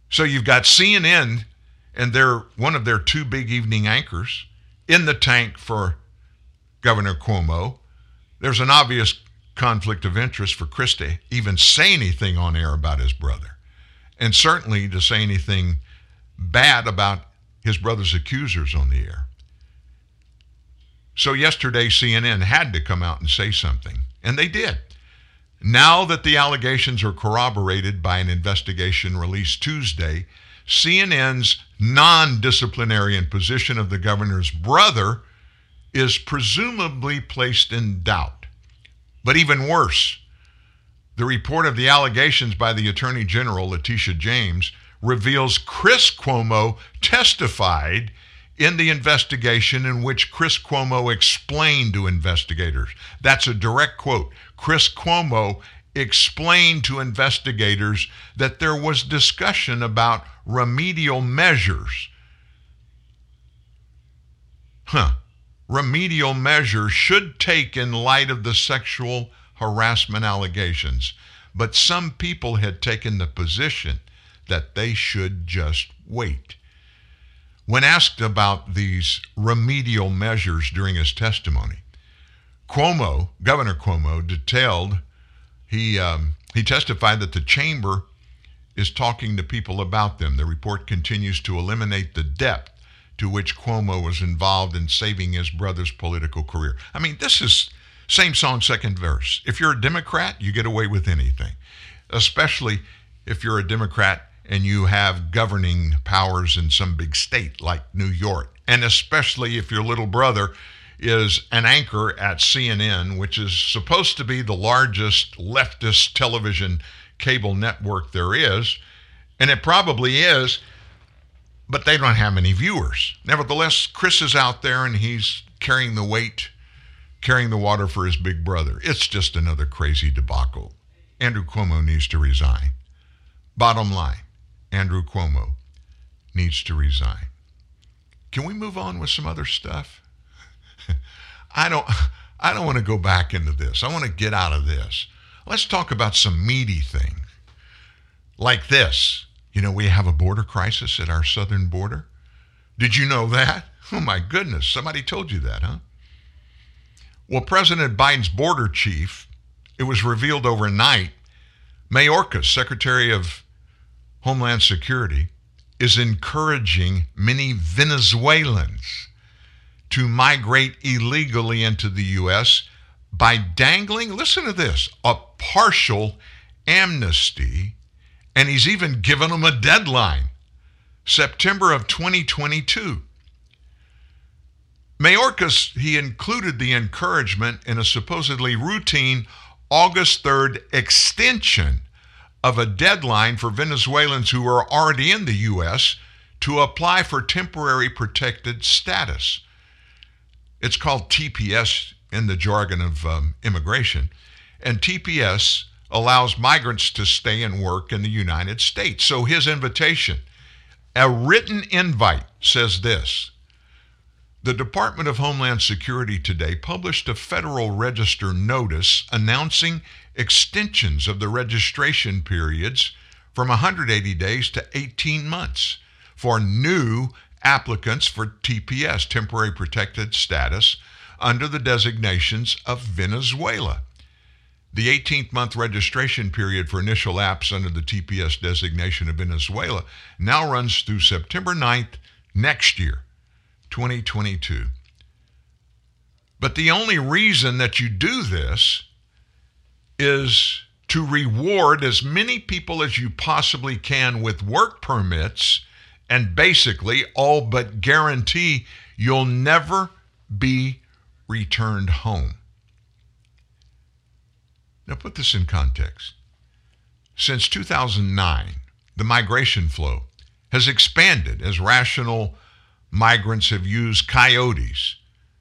So you've got CNN and they're one of their two big evening anchors in the tank for Governor Cuomo. There's an obvious conflict of interest for Christie even say anything on air about his brother, and certainly to say anything bad about his brother's accusers on the air. So yesterday, CNN had to come out and say something, and they did. Now that the allegations are corroborated by an investigation released Tuesday, CNN's non disciplinarian position of the governor's brother is presumably placed in doubt. But even worse, the report of the allegations by the Attorney General, Letitia James, reveals Chris Cuomo testified in the investigation in which Chris Cuomo explained to investigators. That's a direct quote. Chris Cuomo explained to investigators that there was discussion about remedial measures. Huh. Remedial measures should take in light of the sexual harassment allegations. But some people had taken the position that they should just wait. When asked about these remedial measures during his testimony, Cuomo, Governor Cuomo, detailed he um, he testified that the chamber is talking to people about them. The report continues to eliminate the depth to which Cuomo was involved in saving his brother's political career. I mean, this is same song, second verse. If you're a Democrat, you get away with anything, especially if you're a Democrat and you have governing powers in some big state like New York, and especially if your little brother is an anchor at CNN, which is supposed to be the largest leftist television cable network there is, and it probably is, but they don't have many viewers. Nevertheless, Chris is out there and he's carrying the weight, carrying the water for his big brother. It's just another crazy debacle. Andrew Cuomo needs to resign. Bottom line Andrew Cuomo needs to resign. Can we move on with some other stuff? I don't I don't want to go back into this. I want to get out of this. Let's talk about some meaty things. Like this. You know, we have a border crisis at our southern border. Did you know that? Oh my goodness, somebody told you that, huh? Well, President Biden's border chief, it was revealed overnight, Mayorkas, Secretary of Homeland Security, is encouraging many Venezuelans to migrate illegally into the U.S. by dangling, listen to this, a partial amnesty, and he's even given them a deadline September of 2022. Mayorkas, he included the encouragement in a supposedly routine August 3rd extension of a deadline for Venezuelans who are already in the U.S. to apply for temporary protected status. It's called TPS in the jargon of um, immigration. And TPS allows migrants to stay and work in the United States. So his invitation, a written invite, says this The Department of Homeland Security today published a Federal Register notice announcing extensions of the registration periods from 180 days to 18 months for new applicants for TPS, temporary protected status, under the designations of Venezuela. The 18th month registration period for initial apps under the TPS designation of Venezuela now runs through September 9th next year, 2022. But the only reason that you do this is to reward as many people as you possibly can with work permits and basically all but guarantee you'll never be returned home. Now, put this in context. Since 2009, the migration flow has expanded as rational migrants have used coyotes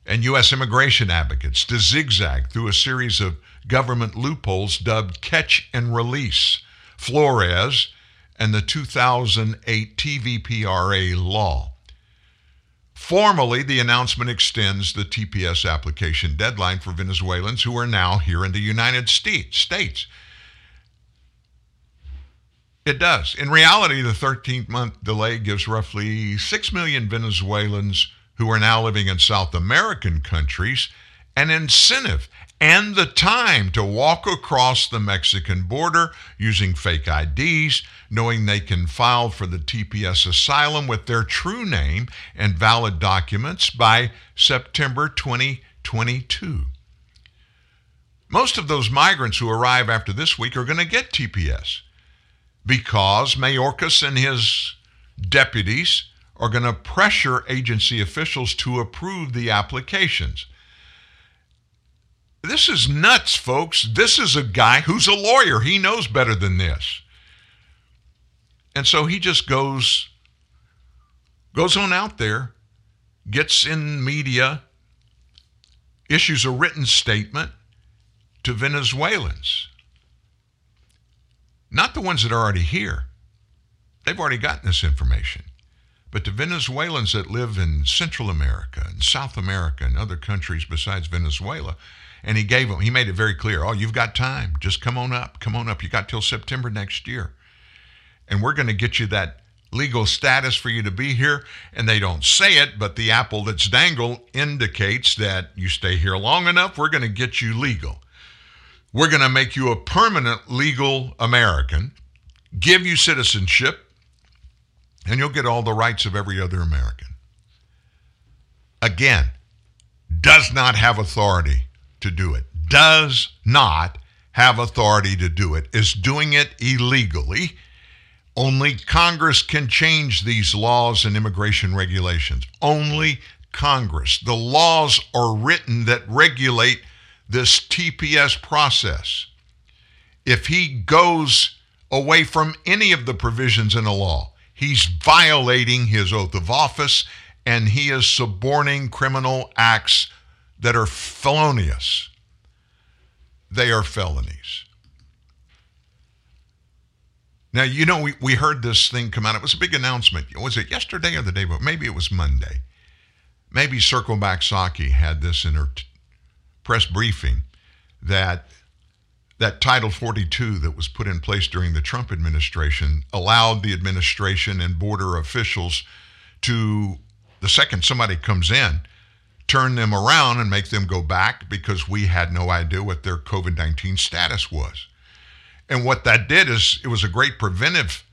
and U.S. immigration advocates to zigzag through a series of government loopholes dubbed catch and release, Flores, and the 2008 TVPRA law. Formally, the announcement extends the TPS application deadline for Venezuelans who are now here in the United States. It does. In reality, the 13 month delay gives roughly 6 million Venezuelans who are now living in South American countries an incentive and the time to walk across the Mexican border using fake IDs, knowing they can file for the TPS asylum with their true name and valid documents by September 2022. Most of those migrants who arrive after this week are going to get TPS because Mayorkas and his deputies are going to pressure agency officials to approve the applications. This is nuts, folks. This is a guy who's a lawyer. He knows better than this. And so he just goes goes on out there, gets in media, issues a written statement to Venezuelans. Not the ones that are already here. They've already gotten this information. But to Venezuelans that live in Central America and South America and other countries besides Venezuela, and he gave them, he made it very clear, oh, you've got time. Just come on up. Come on up. You got till September next year. And we're going to get you that legal status for you to be here. And they don't say it, but the apple that's dangled indicates that you stay here long enough, we're going to get you legal. We're going to make you a permanent legal American, give you citizenship, and you'll get all the rights of every other American. Again, does not have authority to do it, does not have authority to do it, is doing it illegally. Only Congress can change these laws and immigration regulations. Only Congress. The laws are written that regulate this TPS process. If he goes away from any of the provisions in a law, he's violating his oath of office and he is suborning criminal acts that are felonious. They are felonies. Now, you know, we, we heard this thing come out. It was a big announcement. Was it yesterday or the day before? Maybe it was Monday. Maybe Circleback Psaki had this in her t- press briefing that that Title 42 that was put in place during the Trump administration allowed the administration and border officials to, the second somebody comes in, turn them around and make them go back because we had no idea what their COVID 19 status was. And what that did is it was a great preventive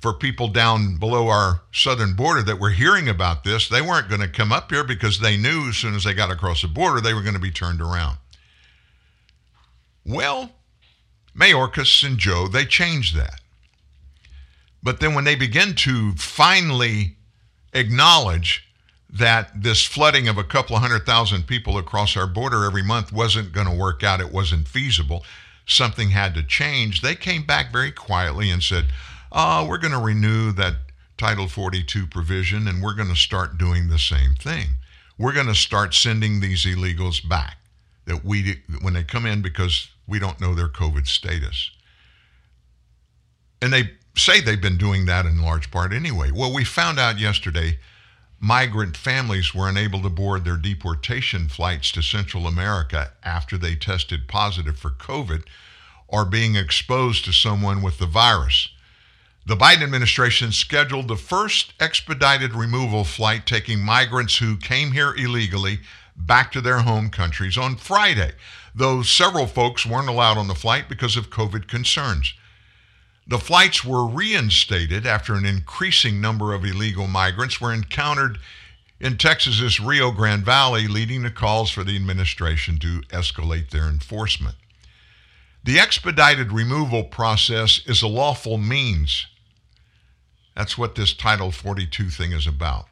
for people down below our southern border that were hearing about this. They weren't going to come up here because they knew as soon as they got across the border, they were going to be turned around. Well, Mayorkas and Joe, they changed that. But then when they begin to finally acknowledge that this flooding of a couple of hundred thousand people across our border every month wasn't going to work out, it wasn't feasible, something had to change, they came back very quietly and said, uh, we're going to renew that Title 42 provision and we're going to start doing the same thing. We're going to start sending these illegals back that we when they come in because we don't know their COVID status. And they say they've been doing that in large part anyway. Well, we found out yesterday migrant families were unable to board their deportation flights to Central America after they tested positive for COVID or being exposed to someone with the virus. The Biden administration scheduled the first expedited removal flight taking migrants who came here illegally back to their home countries on Friday, though several folks weren't allowed on the flight because of COVID concerns. The flights were reinstated after an increasing number of illegal migrants were encountered in Texas's Rio Grande Valley, leading to calls for the administration to escalate their enforcement. The expedited removal process is a lawful means. That's what this Title 42 thing is about.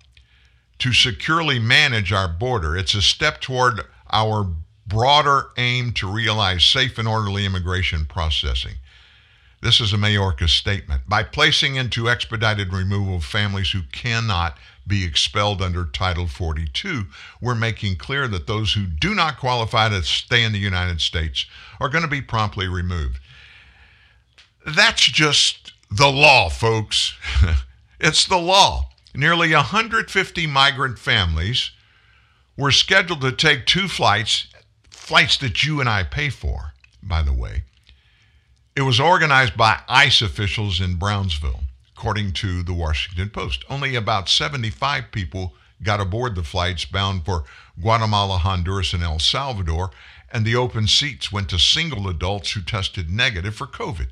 To securely manage our border, it's a step toward our broader aim to realize safe and orderly immigration processing. This is a Mayorkas statement. By placing into expedited removal families who cannot be expelled under Title 42, we're making clear that those who do not qualify to stay in the United States are going to be promptly removed. That's just the law, folks. it's the law. Nearly 150 migrant families were scheduled to take two flights, flights that you and I pay for, by the way. It was organized by ICE officials in Brownsville, according to the Washington Post. Only about 75 people got aboard the flights bound for Guatemala, Honduras, and El Salvador, and the open seats went to single adults who tested negative for COVID.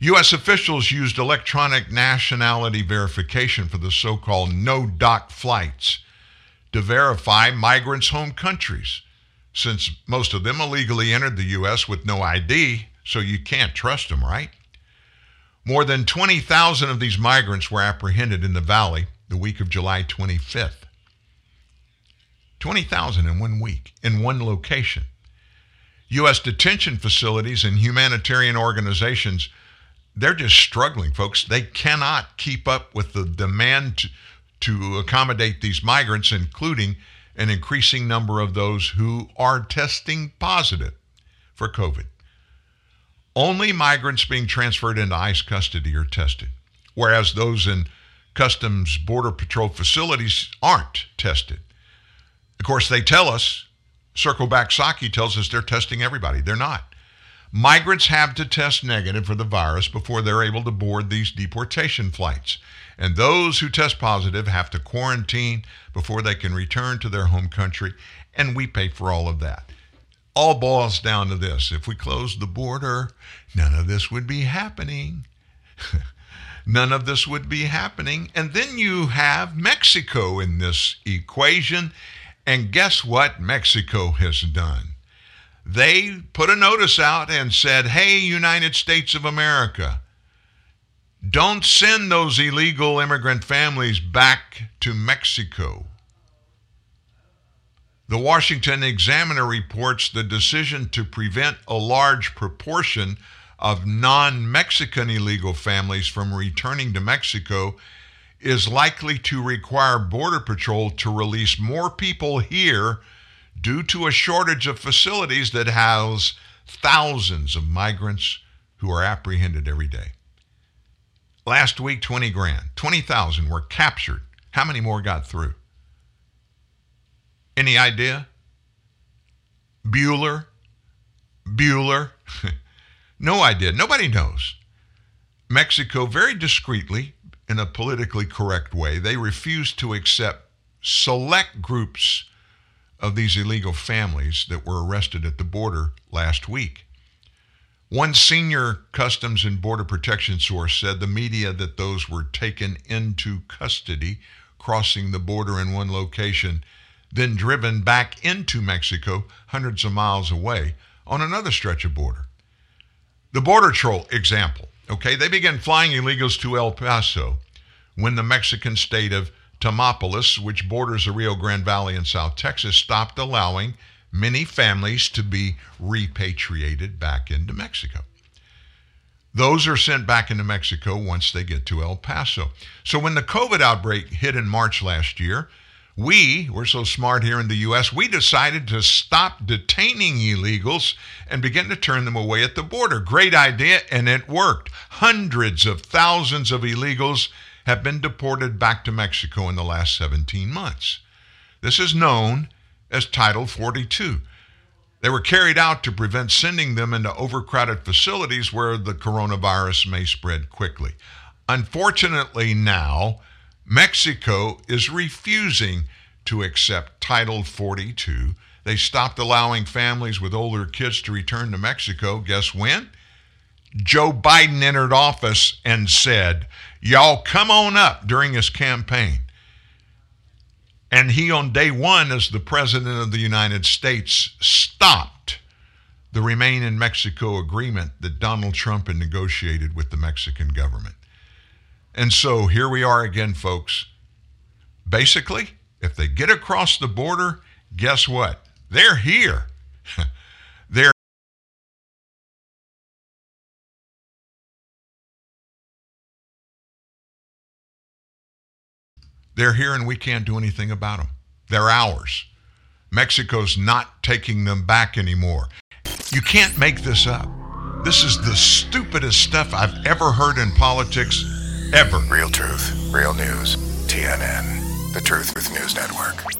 U.S. officials used electronic nationality verification for the so called no doc flights to verify migrants' home countries, since most of them illegally entered the U.S. with no ID, so you can't trust them, right? More than 20,000 of these migrants were apprehended in the valley the week of July 25th. 20,000 in one week, in one location. U.S. detention facilities and humanitarian organizations, they're just struggling, folks. They cannot keep up with the demand to, to accommodate these migrants, including an increasing number of those who are testing positive for COVID. Only migrants being transferred into ICE custody are tested, whereas those in Customs Border Patrol facilities aren't tested. Of course, they tell us, Circleback Psaki tells us they're testing everybody. They're not. Migrants have to test negative for the virus before they're able to board these deportation flights. And those who test positive have to quarantine before they can return to their home country, and we pay for all of that. All boils down to this if we closed the border, none of this would be happening. none of this would be happening. And then you have Mexico in this equation. And guess what Mexico has done? They put a notice out and said, hey, United States of America, don't send those illegal immigrant families back to Mexico. The Washington Examiner reports the decision to prevent a large proportion of non Mexican illegal families from returning to Mexico is likely to require Border Patrol to release more people here due to a shortage of facilities that house thousands of migrants who are apprehended every day. Last week, 20 grand, 20,000 were captured. How many more got through? Any idea? Bueller? Bueller? no idea. Nobody knows. Mexico, very discreetly, in a politically correct way, they refused to accept select groups of these illegal families that were arrested at the border last week. One senior Customs and Border Protection source said the media that those were taken into custody, crossing the border in one location, then driven back into Mexico hundreds of miles away on another stretch of border. The Border Patrol example, okay, they began flying illegals to El Paso when the Mexican state of Tamaulipas, which borders the Rio Grande Valley in South Texas, stopped allowing many families to be repatriated back into Mexico. Those are sent back into Mexico once they get to El Paso. So when the COVID outbreak hit in March last year, we, we're so smart here in the U.S., we decided to stop detaining illegals and begin to turn them away at the border. Great idea, and it worked. Hundreds of thousands of illegals have been deported back to Mexico in the last 17 months. This is known as Title 42. They were carried out to prevent sending them into overcrowded facilities where the coronavirus may spread quickly. Unfortunately, now, Mexico is refusing to accept Title 42. They stopped allowing families with older kids to return to Mexico. Guess when? Joe Biden entered office and said, Y'all come on up during his campaign. And he, on day one, as the President of the United States, stopped the Remain in Mexico agreement that Donald Trump had negotiated with the Mexican government. And so here we are again, folks. Basically, if they get across the border, guess what? They're here. They're They're here and we can't do anything about them. They're ours. Mexico's not taking them back anymore. You can't make this up. This is the stupidest stuff I've ever heard in politics, ever. Real truth, real news. TNN, the Truth with News Network.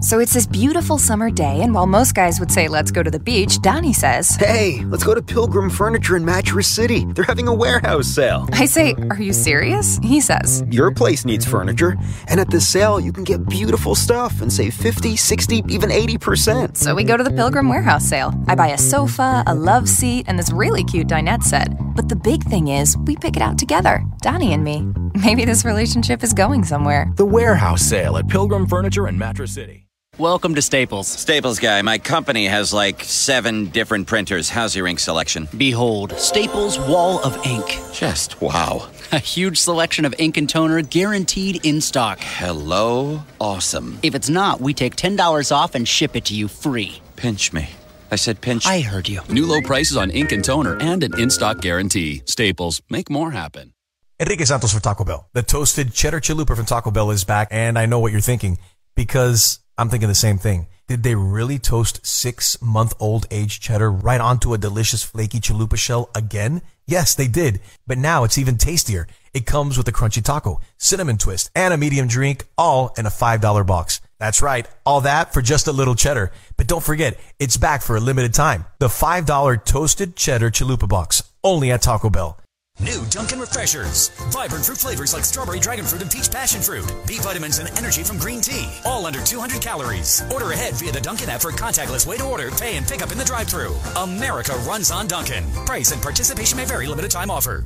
So it's this beautiful summer day, and while most guys would say, let's go to the beach, Donnie says, Hey, let's go to Pilgrim Furniture in Mattress City. They're having a warehouse sale. I say, Are you serious? He says, Your place needs furniture, and at the sale, you can get beautiful stuff and save 50, 60, even 80%. So we go to the Pilgrim Warehouse sale. I buy a sofa, a love seat, and this really cute dinette set. But the big thing is, we pick it out together, Donnie and me. Maybe this relationship is going somewhere. The warehouse sale at Pilgrim Furniture in Mattress City. Welcome to Staples. Staples guy, my company has like seven different printers. How's your ink selection? Behold, Staples Wall of Ink. Just wow. A huge selection of ink and toner guaranteed in stock. Hello? Awesome. If it's not, we take $10 off and ship it to you free. Pinch me. I said pinch. I heard you. New low prices on ink and toner and an in stock guarantee. Staples, make more happen. Enrique Santos for Taco Bell. The toasted cheddar chalupa from Taco Bell is back, and I know what you're thinking because I'm thinking the same thing. Did they really toast six month old aged cheddar right onto a delicious flaky chalupa shell again? Yes, they did. But now it's even tastier. It comes with a crunchy taco, cinnamon twist, and a medium drink, all in a $5 box. That's right, all that for just a little cheddar. But don't forget, it's back for a limited time. The $5 toasted cheddar chalupa box, only at Taco Bell. New Dunkin' Refreshers. Vibrant fruit flavors like strawberry, dragon fruit, and peach passion fruit. B vitamins and energy from green tea. All under 200 calories. Order ahead via the Dunkin' app for contactless way to order, pay, and pick up in the drive thru America runs on Dunkin'. Price and participation may vary. Limited time offer.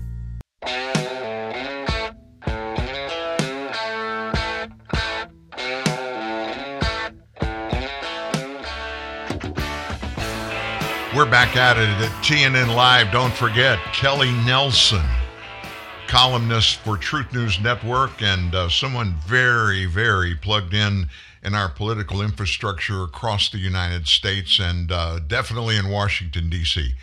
We're back at it at TNN Live. Don't forget Kelly Nelson, columnist for Truth News Network, and uh, someone very, very plugged in in our political infrastructure across the United States and uh, definitely in Washington D.C.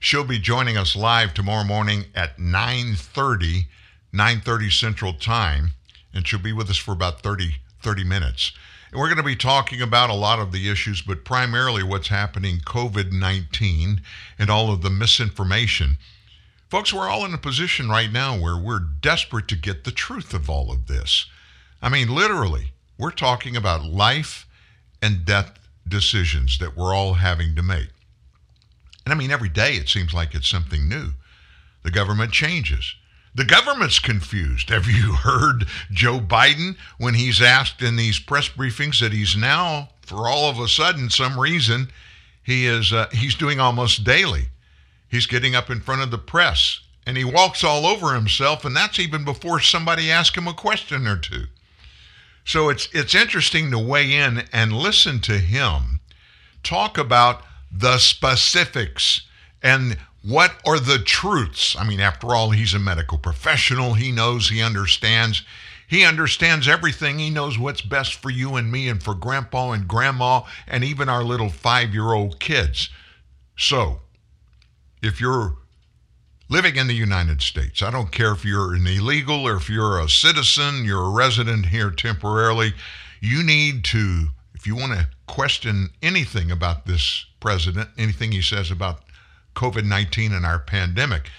She'll be joining us live tomorrow morning at 9:30, 9:30 Central Time, and she'll be with us for about 30 30 minutes. And we're going to be talking about a lot of the issues, but primarily what's happening COVID 19 and all of the misinformation. Folks, we're all in a position right now where we're desperate to get the truth of all of this. I mean, literally, we're talking about life and death decisions that we're all having to make. And I mean, every day it seems like it's something new. The government changes. The government's confused. Have you heard Joe Biden when he's asked in these press briefings that he's now, for all of a sudden, some reason, he is uh, he's doing almost daily. He's getting up in front of the press and he walks all over himself, and that's even before somebody asks him a question or two. So it's it's interesting to weigh in and listen to him talk about the specifics and what are the truths. I mean, after all, he's a medical professional. He knows, he understands. He understands everything. He knows what's best for you and me and for grandpa and grandma and even our little five year old kids. So, if you're living in the United States, I don't care if you're an illegal or if you're a citizen, you're a resident here temporarily, you need to, if you want to question anything about this president, anything he says about COVID 19 and our pandemic,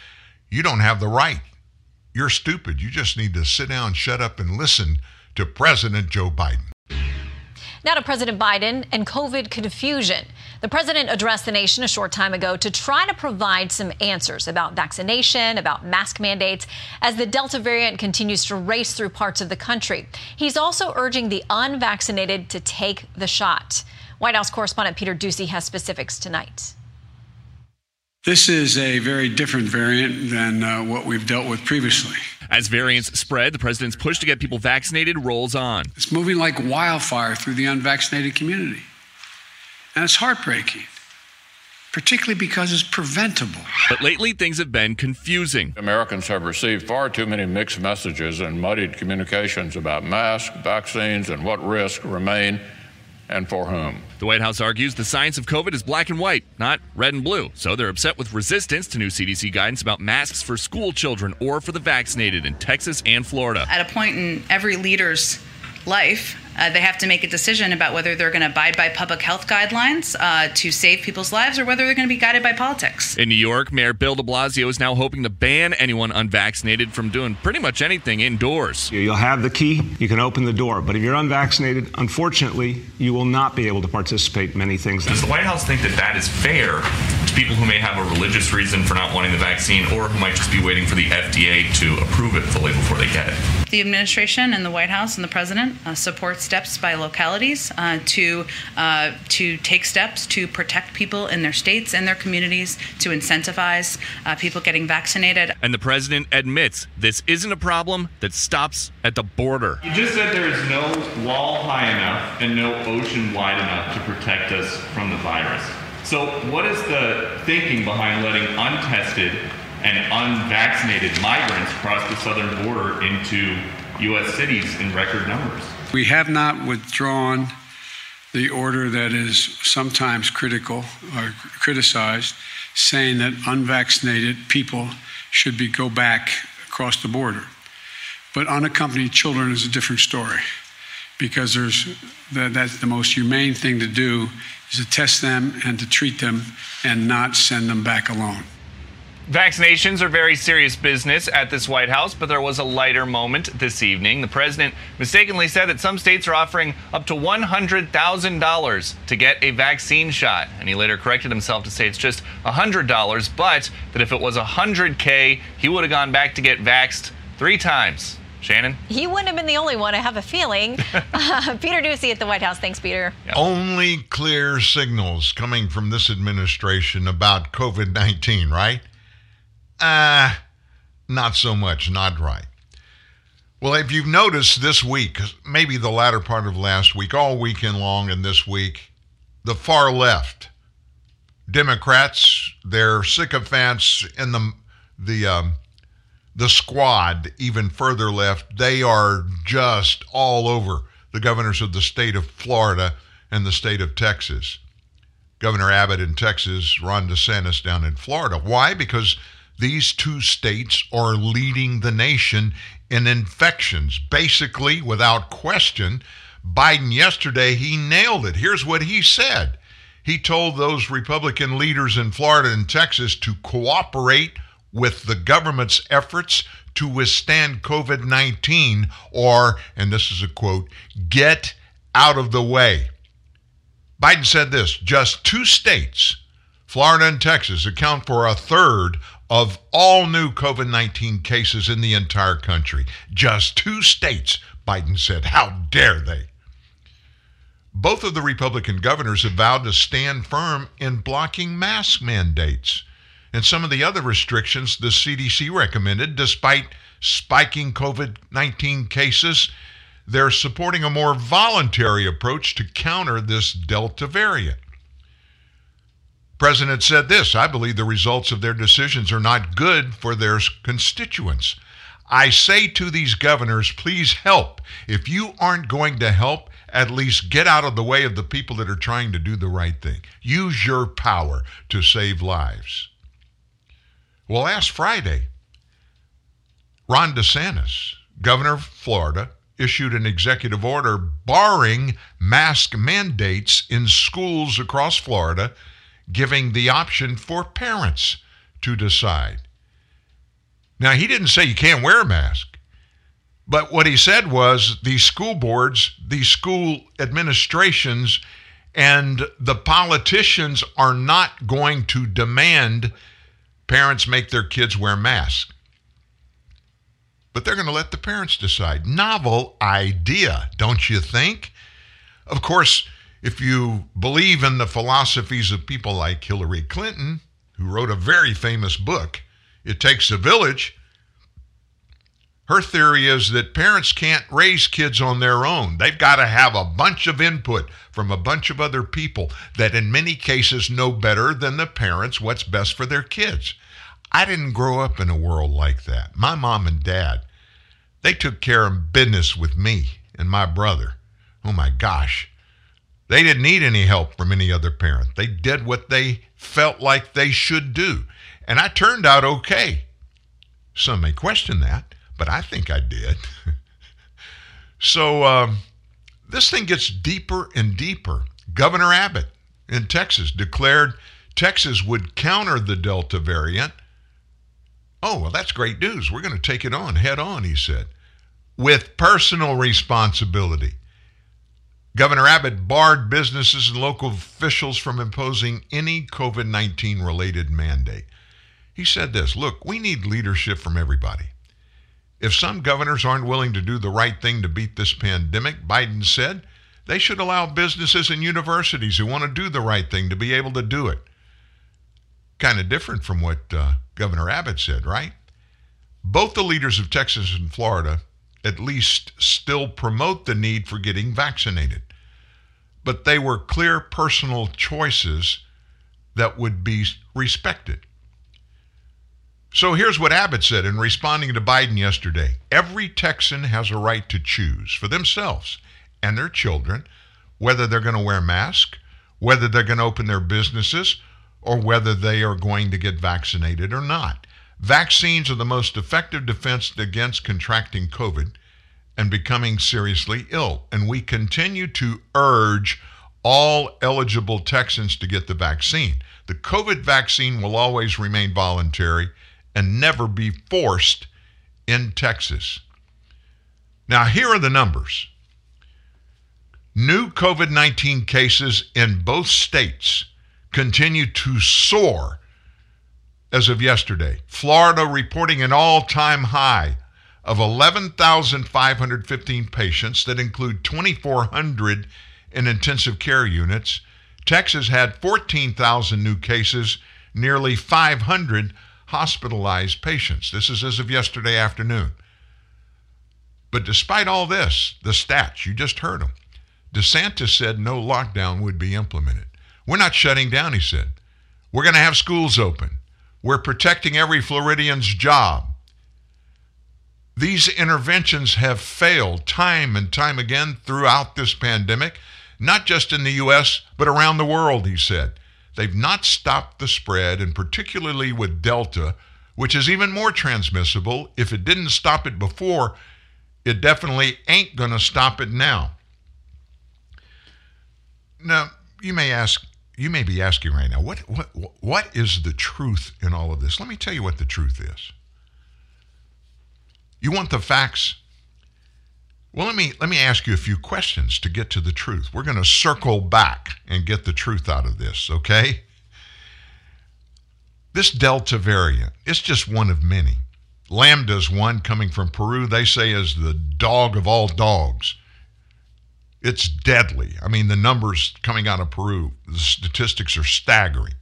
you don't have the right. You're stupid. You just need to sit down, shut up, and listen to President Joe Biden. Now to President Biden and COVID confusion. The president addressed the nation a short time ago to try to provide some answers about vaccination, about mask mandates, as the Delta variant continues to race through parts of the country. He's also urging the unvaccinated to take the shot. White House correspondent Peter Doocy has specifics tonight. This is a very different variant than uh, what we've dealt with previously. As variants spread, the president's push to get people vaccinated rolls on. It's moving like wildfire through the unvaccinated community. And it's heartbreaking, particularly because it's preventable. But lately, things have been confusing. Americans have received far too many mixed messages and muddied communications about masks, vaccines, and what risks remain and for whom. The White House argues the science of COVID is black and white, not red and blue. So they're upset with resistance to new CDC guidance about masks for school children or for the vaccinated in Texas and Florida. At a point in every leader's life, uh, they have to make a decision about whether they're going to abide by public health guidelines uh, to save people's lives or whether they're going to be guided by politics. In New York, Mayor Bill de Blasio is now hoping to ban anyone unvaccinated from doing pretty much anything indoors. You'll have the key, you can open the door. But if you're unvaccinated, unfortunately, you will not be able to participate in many things. Does the White House think that that is fair to people who may have a religious reason for not wanting the vaccine or who might just be waiting for the FDA to approve it fully before they get it? The administration and the White House and the president uh, support steps by localities uh, to uh, to take steps to protect people in their states and their communities, to incentivize uh, people getting vaccinated. And the president admits this isn't a problem that stops at the border. You just said there is no wall high enough and no ocean wide enough to protect us from the virus. So, what is the thinking behind letting untested and unvaccinated migrants cross the southern border into U.S. cities in record numbers? We have not withdrawn the order that is sometimes critical or criticized, saying that unvaccinated people should be go back across the border. But unaccompanied children is a different story because there's that, that's the most humane thing to do is to test them and to treat them and not send them back alone. Vaccinations are very serious business at this White House, but there was a lighter moment this evening. The president mistakenly said that some states are offering up to $100,000 to get a vaccine shot. And he later corrected himself to say it's just $100, but that if it was 100K, he would have gone back to get vaxxed three times. Shannon? He wouldn't have been the only one, I have a feeling. Uh, Peter Doocy at the White House. Thanks, Peter. Only clear signals coming from this administration about COVID 19, right? Uh, not so much, not right. Well, if you've noticed this week, maybe the latter part of last week, all weekend long and this week, the far left, Democrats, their sycophants in the the um, the squad, even further left, they are just all over the governors of the state of Florida and the state of Texas. Governor Abbott in Texas, Ron DeSantis down in Florida. Why? Because these two states are leading the nation in infections. Basically, without question, Biden yesterday, he nailed it. Here's what he said. He told those Republican leaders in Florida and Texas to cooperate with the government's efforts to withstand COVID 19, or, and this is a quote, get out of the way. Biden said this just two states, Florida and Texas account for a third of all new COVID 19 cases in the entire country. Just two states, Biden said. How dare they? Both of the Republican governors have vowed to stand firm in blocking mask mandates and some of the other restrictions the CDC recommended, despite spiking COVID 19 cases. They're supporting a more voluntary approach to counter this Delta variant. President said this I believe the results of their decisions are not good for their constituents. I say to these governors, please help. If you aren't going to help, at least get out of the way of the people that are trying to do the right thing. Use your power to save lives. Well, last Friday, Ron DeSantis, governor of Florida, issued an executive order barring mask mandates in schools across Florida, giving the option for parents to decide. Now, he didn't say you can't wear a mask, but what he said was these school boards, these school administrations, and the politicians are not going to demand parents make their kids wear masks. But they're going to let the parents decide. Novel idea, don't you think? Of course, if you believe in the philosophies of people like Hillary Clinton, who wrote a very famous book, It Takes a Village, her theory is that parents can't raise kids on their own. They've got to have a bunch of input from a bunch of other people that, in many cases, know better than the parents what's best for their kids. I didn't grow up in a world like that. My mom and dad, they took care of business with me and my brother. Oh my gosh. They didn't need any help from any other parent. They did what they felt like they should do. And I turned out okay. Some may question that, but I think I did. so um, this thing gets deeper and deeper. Governor Abbott in Texas declared Texas would counter the Delta variant. Oh, well, that's great news. We're going to take it on head on, he said, with personal responsibility. Governor Abbott barred businesses and local officials from imposing any COVID 19 related mandate. He said this Look, we need leadership from everybody. If some governors aren't willing to do the right thing to beat this pandemic, Biden said, they should allow businesses and universities who want to do the right thing to be able to do it. Kind of different from what uh, Governor Abbott said, right? Both the leaders of Texas and Florida at least still promote the need for getting vaccinated. But they were clear personal choices that would be respected. So here's what Abbott said in responding to Biden yesterday Every Texan has a right to choose for themselves and their children whether they're going to wear masks, whether they're going to open their businesses, or whether they are going to get vaccinated or not. Vaccines are the most effective defense against contracting COVID and becoming seriously ill. And we continue to urge all eligible Texans to get the vaccine. The COVID vaccine will always remain voluntary and never be forced in Texas. Now, here are the numbers. New COVID 19 cases in both states continue to soar as of yesterday. Florida reporting an all time high of 11,515 patients that include 2,400 in intensive care units. Texas had 14,000 new cases, nearly 500 hospitalized patients. This is as of yesterday afternoon. But despite all this, the stats, you just heard them. DeSantis said no lockdown would be implemented. We're not shutting down, he said. We're going to have schools open. We're protecting every Floridian's job. These interventions have failed time and time again throughout this pandemic, not just in the U.S., but around the world, he said. They've not stopped the spread, and particularly with Delta, which is even more transmissible. If it didn't stop it before, it definitely ain't going to stop it now. Now, you may ask, you may be asking right now, what, what, what is the truth in all of this? Let me tell you what the truth is. You want the facts? Well, let me let me ask you a few questions to get to the truth. We're going to circle back and get the truth out of this, okay? This Delta variant, it's just one of many. Lambda's one coming from Peru, they say is the dog of all dogs. It's deadly. I mean, the numbers coming out of Peru, the statistics are staggering.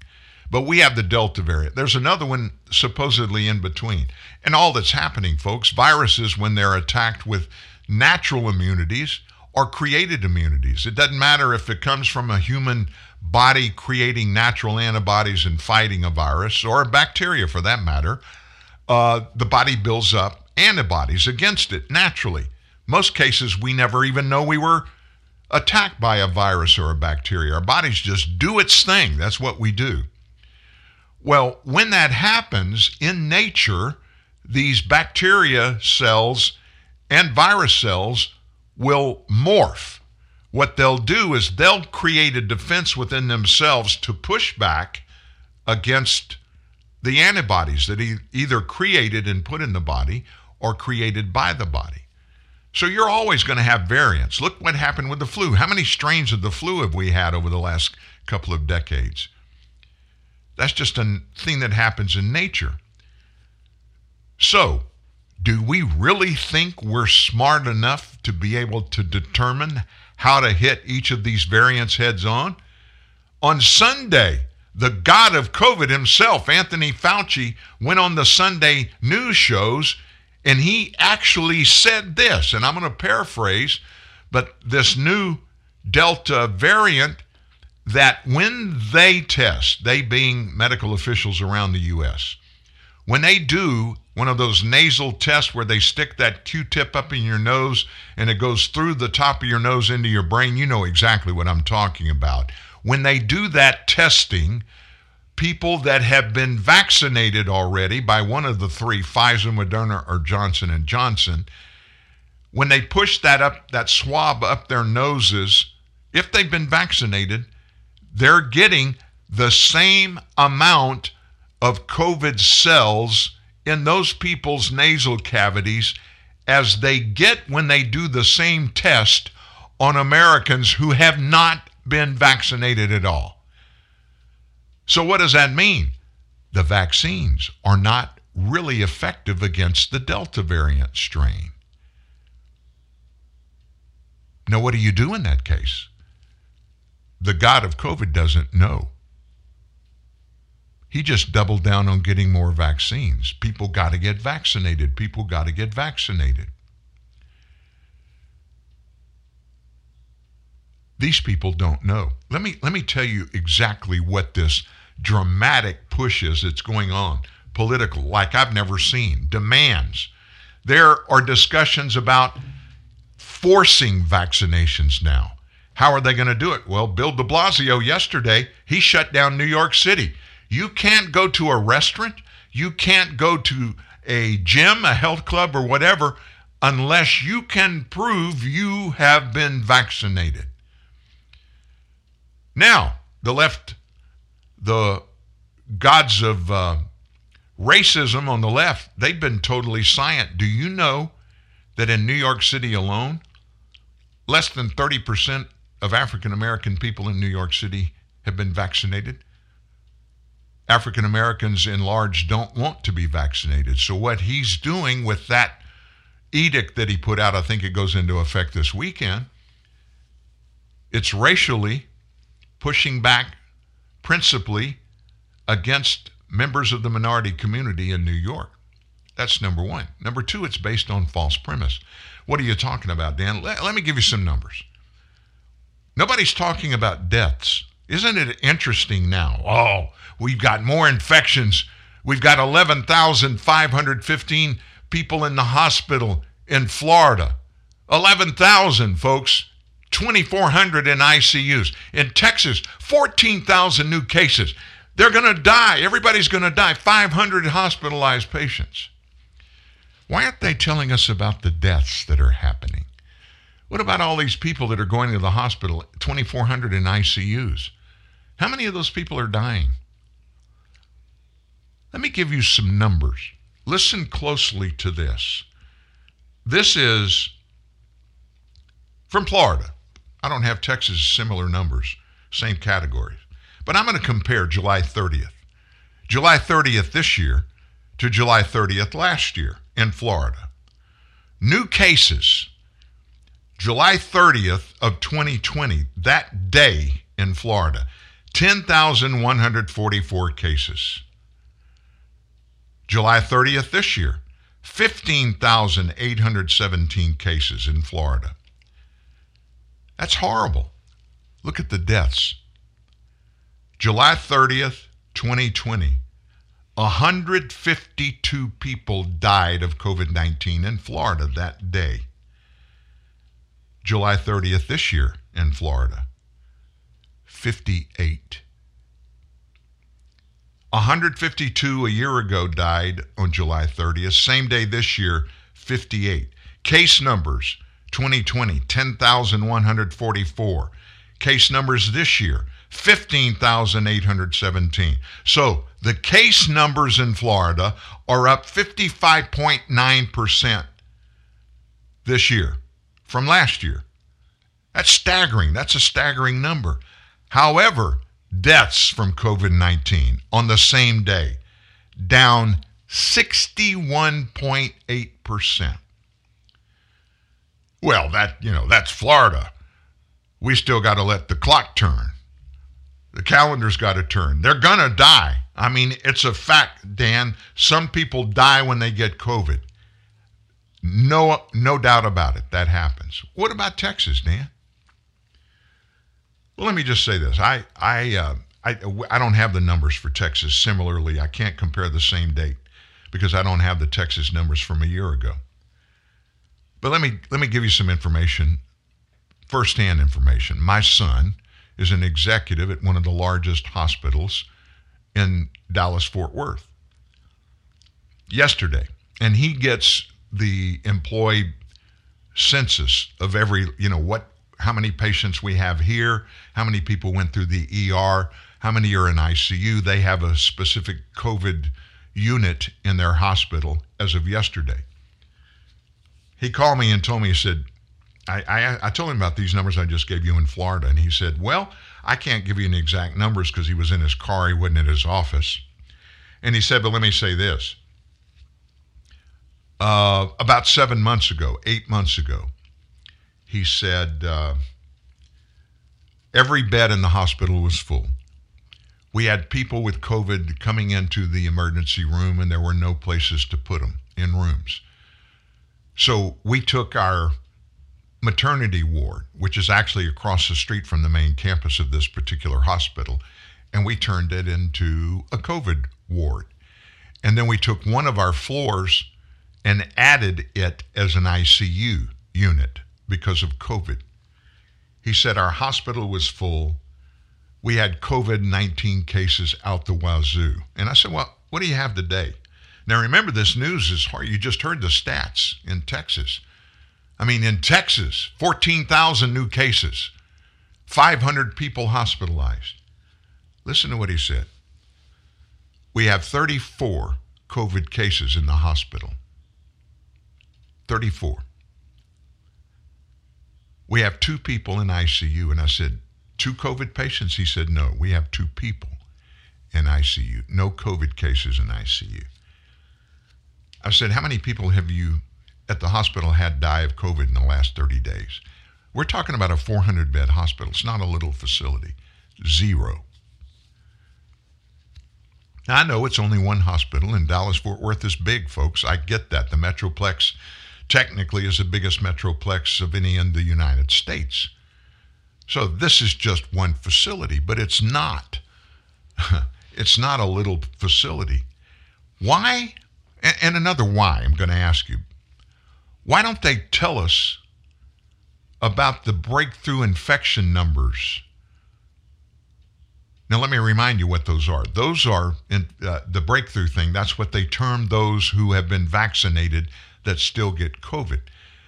But we have the Delta variant. There's another one supposedly in between. And all that's happening, folks, viruses, when they're attacked with natural immunities or created immunities, it doesn't matter if it comes from a human body creating natural antibodies and fighting a virus or a bacteria for that matter, uh, the body builds up antibodies against it naturally. Most cases, we never even know we were attacked by a virus or a bacteria. Our bodies just do its thing. That's what we do. Well, when that happens in nature, these bacteria cells and virus cells will morph. What they'll do is they'll create a defense within themselves to push back against the antibodies that he either created and put in the body or created by the body. So you're always going to have variants. Look what happened with the flu. How many strains of the flu have we had over the last couple of decades? That's just a thing that happens in nature. So, do we really think we're smart enough to be able to determine how to hit each of these variants heads on? On Sunday, the god of COVID himself, Anthony Fauci, went on the Sunday news shows and he actually said this, and I'm going to paraphrase, but this new Delta variant that when they test, they being medical officials around the U.S., when they do one of those nasal tests where they stick that Q-tip up in your nose and it goes through the top of your nose into your brain, you know exactly what I'm talking about. When they do that testing, people that have been vaccinated already by one of the three, Pfizer, Moderna, or Johnson and Johnson, when they push that up, that swab up their noses, if they've been vaccinated, they're getting the same amount of COVID cells in those people's nasal cavities as they get when they do the same test on Americans who have not been vaccinated at all. So, what does that mean? The vaccines are not really effective against the Delta variant strain. Now, what do you do in that case? The God of COVID doesn't know. He just doubled down on getting more vaccines. People got to get vaccinated. People got to get vaccinated. These people don't know. Let me let me tell you exactly what this dramatic push is that's going on, political, like I've never seen. Demands. There are discussions about forcing vaccinations now. How are they going to do it? Well, Bill de Blasio yesterday, he shut down New York City. You can't go to a restaurant, you can't go to a gym, a health club, or whatever unless you can prove you have been vaccinated. Now, the left, the gods of uh, racism on the left, they've been totally silent. Do you know that in New York City alone, less than 30% of African American people in New York City have been vaccinated? African Americans in large don't want to be vaccinated. So, what he's doing with that edict that he put out, I think it goes into effect this weekend, it's racially pushing back principally against members of the minority community in New York. That's number one. Number two, it's based on false premise. What are you talking about, Dan? Let, let me give you some numbers. Nobody's talking about deaths. Isn't it interesting now? Oh, we've got more infections. We've got 11,515 people in the hospital in Florida. 11,000, folks. 2,400 in ICUs. In Texas, 14,000 new cases. They're going to die. Everybody's going to die. 500 hospitalized patients. Why aren't they telling us about the deaths that are happening? What about all these people that are going to the hospital, 2,400 in ICUs? How many of those people are dying? Let me give you some numbers. Listen closely to this. This is from Florida. I don't have Texas similar numbers, same categories. But I'm going to compare July 30th. July 30th this year to July 30th last year in Florida. New cases, July 30th of 2020, that day in Florida, 10,144 cases. July 30th this year, 15,817 cases in Florida. That's horrible. Look at the deaths. July 30th, 2020, 152 people died of COVID 19 in Florida that day. July 30th this year in Florida, 58. 152 a year ago died on July 30th. Same day this year, 58. Case numbers 2020, 10,144. Case numbers this year, 15,817. So the case numbers in Florida are up 55.9% this year from last year. That's staggering. That's a staggering number. However, deaths from COVID 19 on the same day down 61.8%. Well, that, you know, that's Florida. We still got to let the clock turn. The calendar's got to turn. They're going to die. I mean, it's a fact, Dan. Some people die when they get COVID. No, no doubt about it. That happens. What about Texas, Dan? Well, let me just say this. I, I, uh, I, I don't have the numbers for Texas. Similarly, I can't compare the same date because I don't have the Texas numbers from a year ago. But let me let me give you some information, firsthand information. My son is an executive at one of the largest hospitals in Dallas Fort Worth. Yesterday, and he gets the employee census of every, you know, what how many patients we have here, how many people went through the ER, how many are in ICU. They have a specific COVID unit in their hospital as of yesterday. He called me and told me, he said, I, I, I told him about these numbers I just gave you in Florida, and he said, Well, I can't give you any exact numbers because he was in his car, he wasn't at his office. And he said, But let me say this. Uh, about seven months ago, eight months ago, he said uh, every bed in the hospital was full. We had people with COVID coming into the emergency room, and there were no places to put them in rooms. So we took our maternity ward, which is actually across the street from the main campus of this particular hospital, and we turned it into a COVID ward. And then we took one of our floors and added it as an ICU unit because of COVID. He said our hospital was full. We had COVID 19 cases out the wazoo. And I said, Well, what do you have today? Now, remember, this news is hard. You just heard the stats in Texas. I mean, in Texas, 14,000 new cases, 500 people hospitalized. Listen to what he said. We have 34 COVID cases in the hospital. 34. We have two people in ICU. And I said, Two COVID patients? He said, No, we have two people in ICU. No COVID cases in ICU. I said, How many people have you at the hospital had die of COVID in the last 30 days? We're talking about a 400 bed hospital. It's not a little facility. Zero. Now, I know it's only one hospital, and Dallas Fort Worth is big, folks. I get that. The Metroplex technically is the biggest Metroplex of any in the United States. So this is just one facility, but it's not. it's not a little facility. Why? And another why I'm going to ask you. Why don't they tell us about the breakthrough infection numbers? Now, let me remind you what those are. Those are in, uh, the breakthrough thing. That's what they term those who have been vaccinated that still get COVID.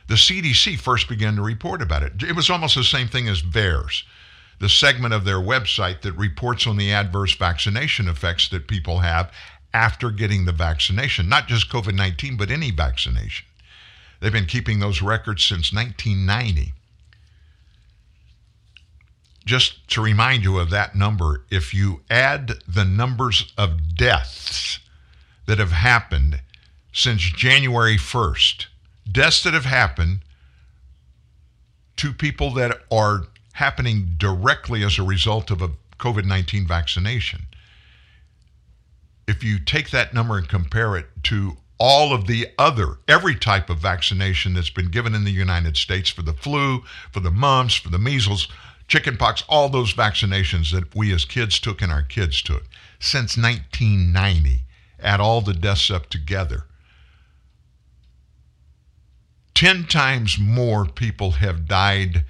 The CDC first began to report about it. It was almost the same thing as VAERS, the segment of their website that reports on the adverse vaccination effects that people have after getting the vaccination, not just COVID 19, but any vaccination. They've been keeping those records since 1990. just to remind you of that number, if you add the numbers of deaths that have happened since January 1st, deaths that have happened to people that are happening directly as a result of a COVID 19 vaccination. If you take that number and compare it to all of the other, every type of vaccination that's been given in the United States for the flu, for the mumps, for the measles, chickenpox, all those vaccinations that we as kids took and our kids took since 1990, add all the deaths up together. 10 times more people have died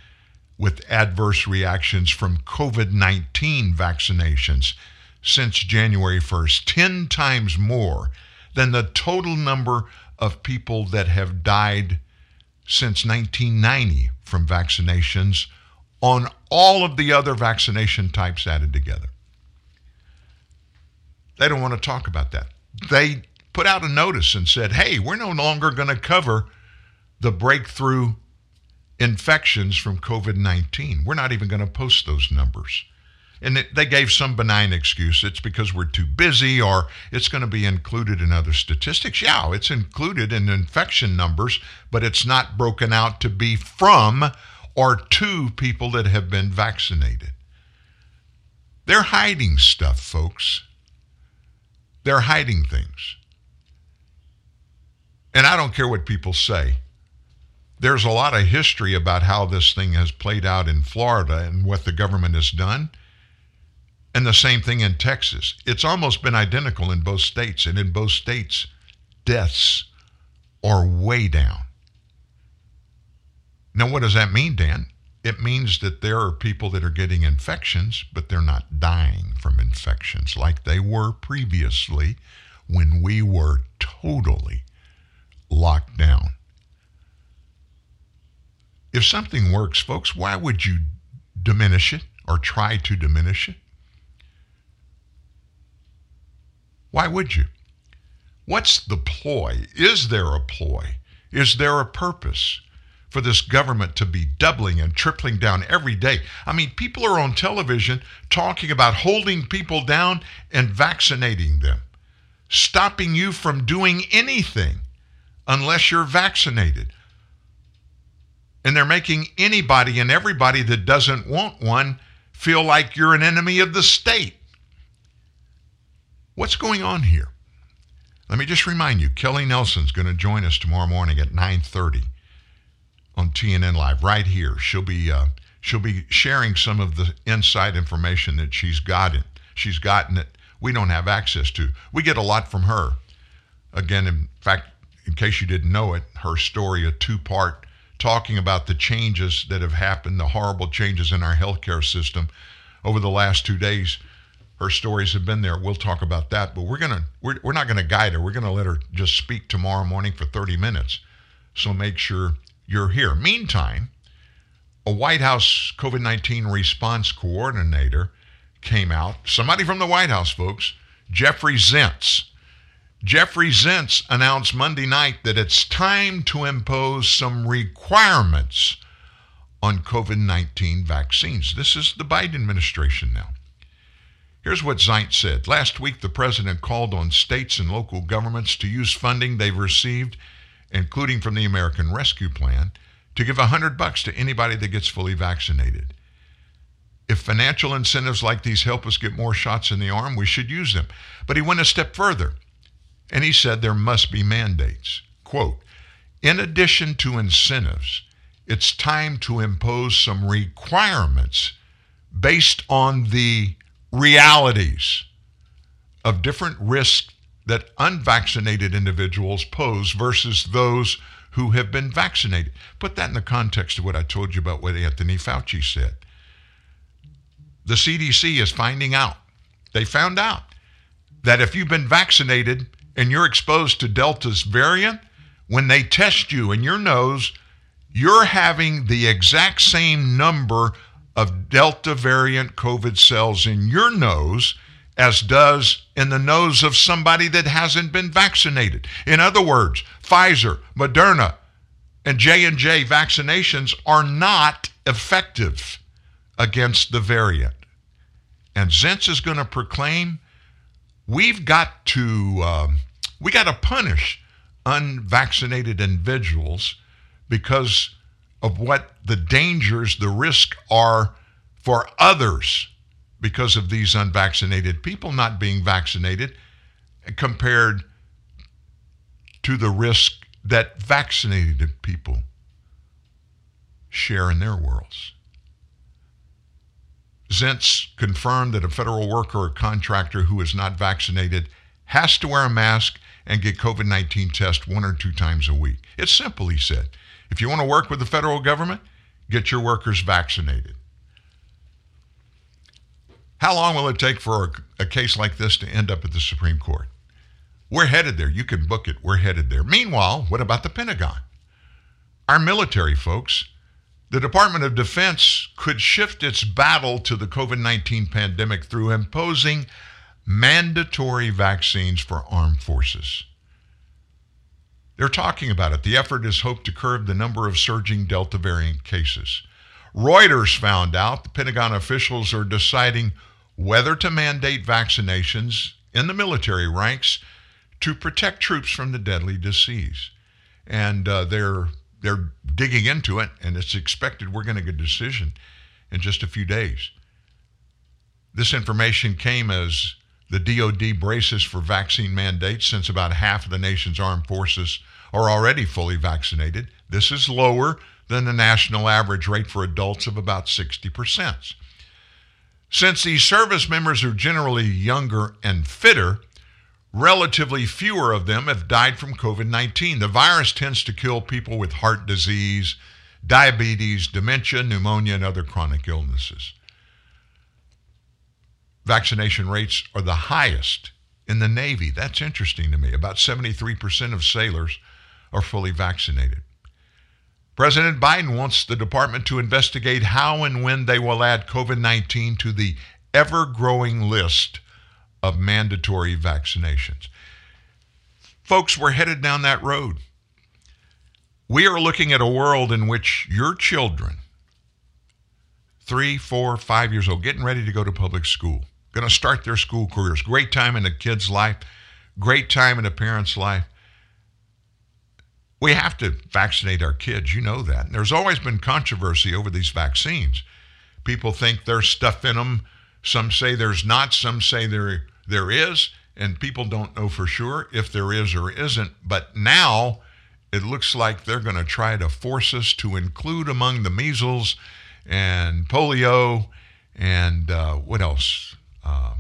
with adverse reactions from COVID 19 vaccinations since January 1st. 10 times more than the total number of people that have died since 1990 from vaccinations on all of the other vaccination types added together. They don't want to talk about that. They put out a notice and said, hey, we're no longer going to cover the breakthrough infections from COVID 19. We're not even going to post those numbers. And it, they gave some benign excuse. It's because we're too busy or it's going to be included in other statistics. Yeah, it's included in infection numbers, but it's not broken out to be from or to people that have been vaccinated. They're hiding stuff, folks. They're hiding things. And I don't care what people say. There's a lot of history about how this thing has played out in Florida and what the government has done. And the same thing in Texas. It's almost been identical in both states. And in both states, deaths are way down. Now, what does that mean, Dan? It means that there are people that are getting infections, but they're not dying from infections like they were previously when we were totally locked down. If something works, folks, why would you diminish it or try to diminish it? Why would you? What's the ploy? Is there a ploy? Is there a purpose for this government to be doubling and tripling down every day? I mean, people are on television talking about holding people down and vaccinating them, stopping you from doing anything unless you're vaccinated. And they're making anybody and everybody that doesn't want one feel like you're an enemy of the state. What's going on here? Let me just remind you, Kelly Nelson's going to join us tomorrow morning at 9:30 on TNN Live right here. She'll be uh, she'll be sharing some of the inside information that she's gotten. She's gotten that we don't have access to. We get a lot from her. Again, in fact, in case you didn't know it, her story, a two-part talking about the changes that have happened, the horrible changes in our healthcare system over the last two days. Her stories have been there. We'll talk about that, but we're gonna we're, we're not gonna guide her. We're gonna let her just speak tomorrow morning for 30 minutes. So make sure you're here. Meantime, a White House COVID 19 response coordinator came out. Somebody from the White House, folks, Jeffrey Zients. Jeffrey Zients announced Monday night that it's time to impose some requirements on COVID 19 vaccines. This is the Biden administration now. Here's what Zients said. Last week, the president called on states and local governments to use funding they've received, including from the American Rescue Plan, to give 100 bucks to anybody that gets fully vaccinated. If financial incentives like these help us get more shots in the arm, we should use them. But he went a step further, and he said there must be mandates. Quote, in addition to incentives, it's time to impose some requirements based on the realities of different risks that unvaccinated individuals pose versus those who have been vaccinated. Put that in the context of what I told you about what Anthony Fauci said. The CDC is finding out, they found out that if you've been vaccinated and you're exposed to Delta's variant, when they test you in your nose, you're having the exact same number of Delta variant COVID cells in your nose as does in the nose of somebody that hasn't been vaccinated. In other words, Pfizer, Moderna, and J&J vaccinations are not effective against the variant. And Zients is going to proclaim we've got to um, we got to punish unvaccinated individuals because of what the dangers, the risk are for others because of these unvaccinated people not being vaccinated compared to the risk that vaccinated people share in their worlds. Zients confirmed that a federal worker or contractor who is not vaccinated has to wear a mask and get COVID 19 test one or two times a week. It's simple, he said. If you want to work with the federal government, get your workers vaccinated. How long will it take for a, a, case like this to end up at the Supreme Court? We're headed there. You can book it. We're headed there. Meanwhile, what about the Pentagon? Our military folks, the Department of Defense could shift its battle to the COVID 19 pandemic through imposing mandatory vaccines for armed forces. They're talking about it. The effort is hoped to curb the number of surging Delta variant cases. Reuters found out the Pentagon officials are deciding whether to mandate vaccinations in the military ranks to protect troops from the deadly disease. And uh, they're they're digging into it, and it's expected we're going to get a decision in just a few days. This information came as the DoD braces for vaccine mandates since about half of the nation's armed forces are already fully vaccinated. This is lower than the national average rate for adults of about 60%. Since these service members are generally younger and fitter, relatively fewer of them have died from COVID 19. The virus tends to kill people with heart disease, diabetes, dementia, pneumonia, and other chronic illnesses. Vaccination rates are the highest in the Navy. That's interesting to me. About 73% of sailors are fully vaccinated. President Biden wants the department to investigate how and when they will add COVID 19 to the ever growing list of mandatory vaccinations. Folks, we're headed down that road. We are looking at a world in which your children, three, four, five years old, getting ready to go to public school, going to start their school careers. Great time in a kid's life, great time in a parent's life. We have to vaccinate our kids. You know that. And there's always been controversy over these vaccines. People think there's stuff in them. Some say there's not. Some say there there is. And people don't know for sure if there is or isn't. But now it looks like they're going to try to force us to include among the measles and polio and uh, what else? Uh,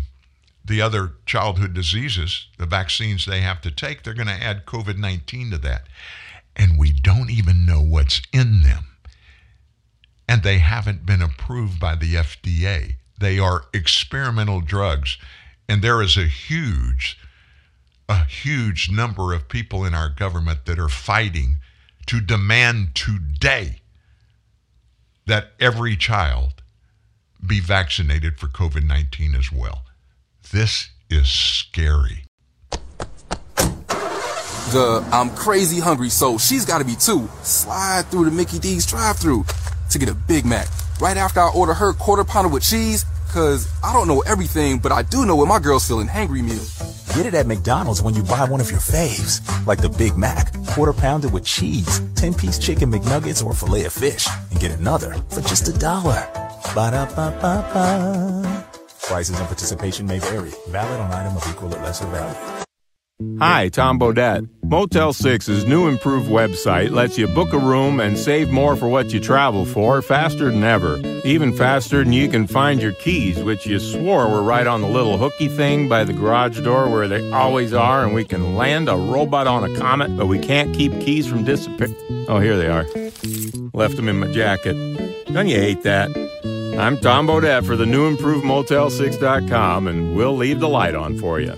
the other childhood diseases, the vaccines they have to take, they're going to add COVID 19 to that and we don't even know what's in them. And they haven't been approved by the FDA. They are experimental drugs. And there is a huge, a huge number of people in our government that are fighting to demand today that every child be vaccinated for COVID 19 as well. This is scary the I'm crazy hungry, so she's got to be too. Slide through the Mickey D's drive-through to get a Big Mac. Right after I order her quarter pounder with cheese, cause I don't know everything, but I do know what my girl's feeling hangry meal. Get it at McDonald's when you buy one of your faves, like the Big Mac, quarter pounder with cheese, 10 piece chicken McNuggets, or filet of fish, and get another for just a dollar. Ba da ba ba ba. Prices and participation may vary. Valid on item of equal or lesser value. Hi, Tom Bodett. Motel 6's new improved website lets you book a room and save more for what you travel for faster than ever. Even faster than you can find your keys, which you swore were right on the little hooky thing by the garage door where they always are, and we can land a robot on a comet, but we can't keep keys from disappearing. Oh, here they are. Left them in my jacket. Don't you hate that? I'm Tom Bodett for the new improved Motel6.com, and we'll leave the light on for you.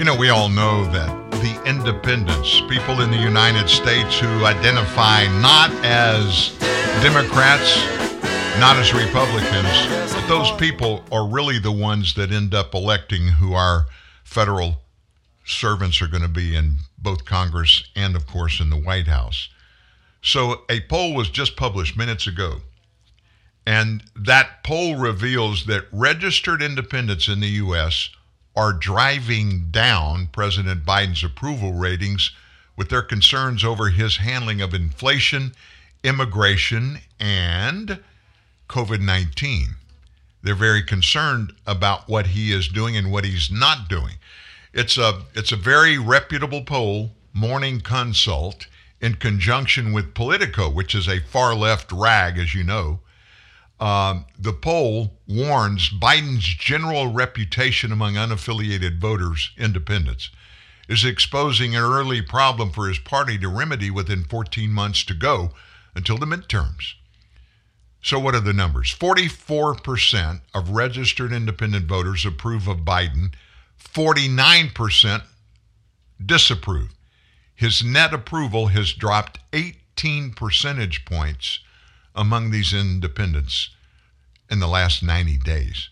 You know, we all know that the independents, people in the United States who identify not as Democrats, not as Republicans, but those people are really the ones that end up electing who our federal servants are going to be in both Congress and, of course, in the White House. So a poll was just published minutes ago. And that poll reveals that registered independents in the U.S. are driving down President Biden's approval ratings with their concerns over his handling of inflation, immigration, and COVID 19. They're very concerned about what he is doing and what he's not doing. It's a, it's a very reputable poll, Morning Consult, in conjunction with Politico, which is a far left rag, as you know. Um, the poll warns Biden's general reputation among unaffiliated voters, independents, is exposing an early problem for his party to remedy within 14 months to go until the midterms. So, what are the numbers? 44% of registered independent voters approve of Biden, 49% disapprove. His net approval has dropped 18 percentage points among these independents in the last 90 days.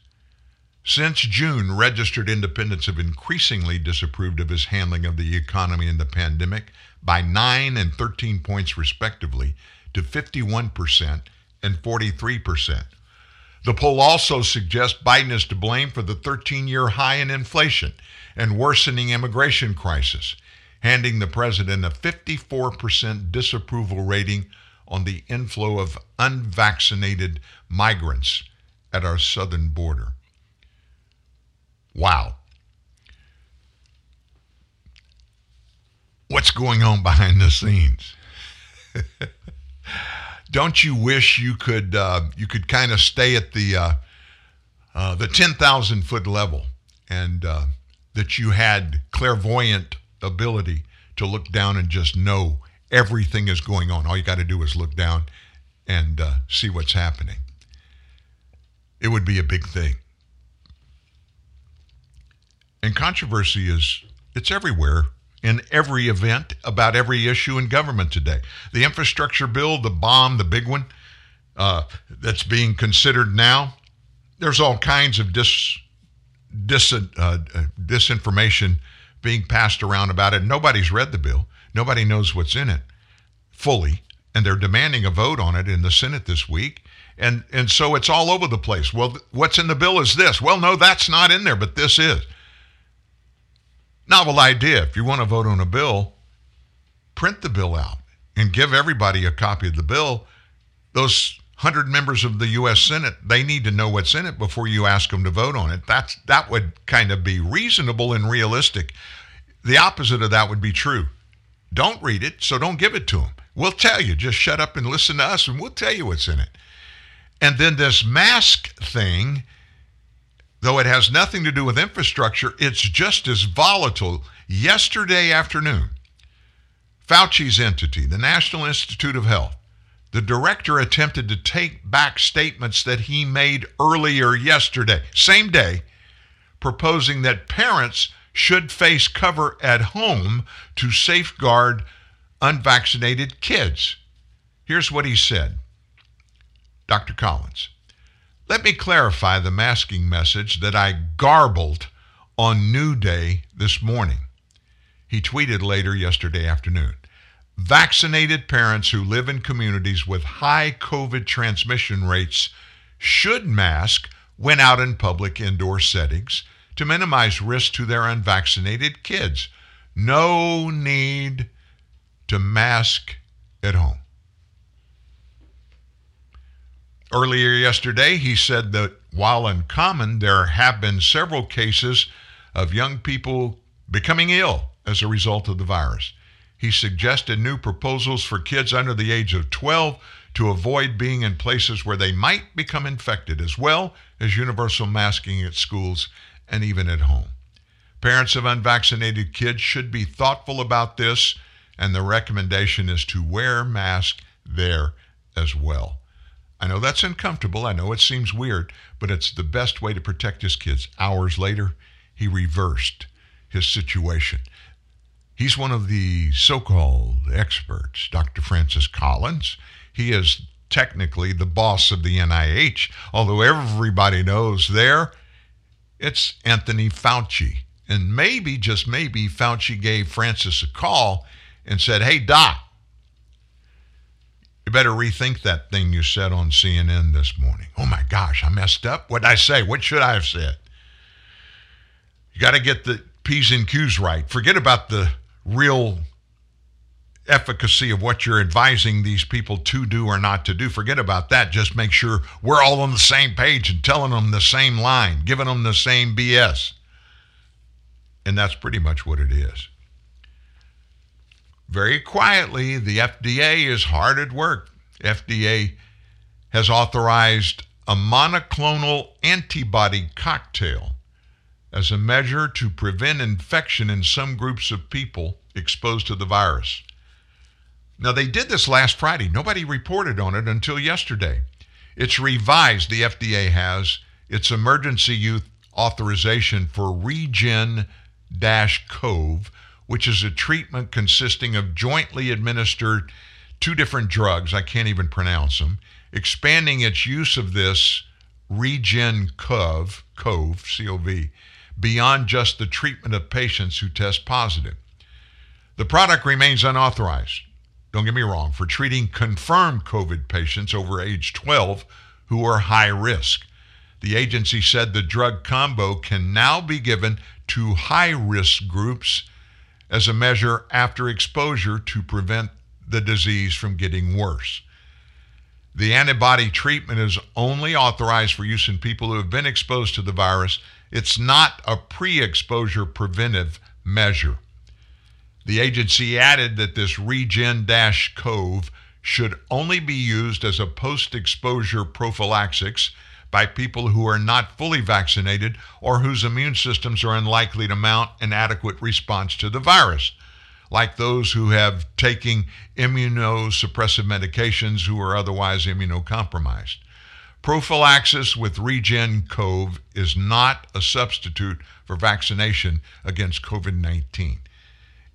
Since June, registered independents have increasingly disapproved of his handling of the economy and the pandemic by 9 and 13 points, respectively, to 51% and 43%. The poll also suggests Biden is to blame for the 13 year high in inflation and worsening immigration crisis, handing the president a 54% disapproval rating on the inflow of unvaccinated migrants at our southern border. Wow. What's going on behind the scenes? Don't you wish you could uh, you could kind of stay at the uh, uh, the ten thousand foot level and uh, that you had clairvoyant ability to look down and just know everything is going on. All you got to do is look down and uh, see what's happening. It would be a big thing. And controversy is it's everywhere in every event about every issue in government today. The infrastructure bill, the bomb, the big one uh, that's being considered now. There's all kinds of dis, dis, uh, disinformation being passed around about it. Nobody's read the bill. Nobody knows what's in it fully, and they're demanding a vote on it in the Senate this week. And and so it's all over the place. Well, what's in the bill is this. Well, no, that's not in there, but this is. Novel idea. If you want to vote on a bill, print the bill out and give everybody a copy of the bill. Those 100 members of the U.S. Senate, they need to know what's in it before you ask them to vote on it. That's that would kind of be reasonable and realistic. The opposite of that would be true. Don't read it, so don't give it to them. We'll tell you. Just shut up and listen to us, and we'll tell you what's in it. And then this mask thing, though it has nothing to do with infrastructure, it's just as volatile. Yesterday afternoon, Fauci's entity, the National Institute of Health, the director attempted to take back statements that he made earlier yesterday, same day, proposing that parents should face cover at home to safeguard unvaccinated kids. Here's what he said Dr. Collins. Let me clarify the masking message that I garbled on New Day this morning. He tweeted later yesterday afternoon. Vaccinated parents who live in communities with high COVID transmission rates should mask when out in public indoor settings to minimize risk to their unvaccinated kids. No need to mask at home. Earlier yesterday, he said that while uncommon, there have been several cases of young people becoming ill as a result of the virus. He suggested new proposals for kids under the age of 12 to avoid being in places where they might become infected, as well as universal masking at schools and even at home. Parents of unvaccinated kids should be thoughtful about this, and the recommendation is to wear masks there as well. I know that's uncomfortable. I know it seems weird, but it's the best way to protect his kids. Hours later, he reversed his situation. He's one of the so called experts, Dr. Francis Collins. He is technically the boss of the NIH, although everybody knows there it's Anthony Fauci. And maybe, just maybe, Fauci gave Francis a call and said, Hey, Doc, you better rethink that thing you said on CNN this morning. Oh my gosh, I messed up. What did I say? What should I have said? You got to get the P's and Q's right. Forget about the real efficacy of what you're advising these people to do or not to do. Forget about that. Just make sure we're all on the same page and telling them the same line, giving them the same BS. And that's pretty much what it is. Very quietly, the FDA is hard at work. FDA has authorized a monoclonal antibody cocktail as a measure to prevent infection in some groups of people exposed to the virus. Now, they did this last Friday. Nobody reported on it until yesterday. It's revised, the FDA has, its emergency use authorization for Regen Cove, which is a treatment consisting of jointly administered two different drugs. I can't even pronounce them. Expanding its use of this REGEN-COV, Cove, C O V, beyond just the treatment of patients who test positive. The product remains unauthorized, don't get me wrong, for treating confirmed COVID patients over age 12 who are high risk. The agency said the drug combo can now be given to high risk groups as a measure after exposure to prevent the disease from getting worse. The antibody treatment is only authorized for use in people who have been exposed to the virus it's not a pre exposure preventive measure. The agency added that this Regen Cove should only be used as a post exposure prophylaxis by people who are not fully vaccinated or whose immune systems are unlikely to mount an adequate response to the virus, like those who have taken immunosuppressive medications who are otherwise immunocompromised. Prophylaxis with REGEN-COV is not a substitute for vaccination against COVID 19.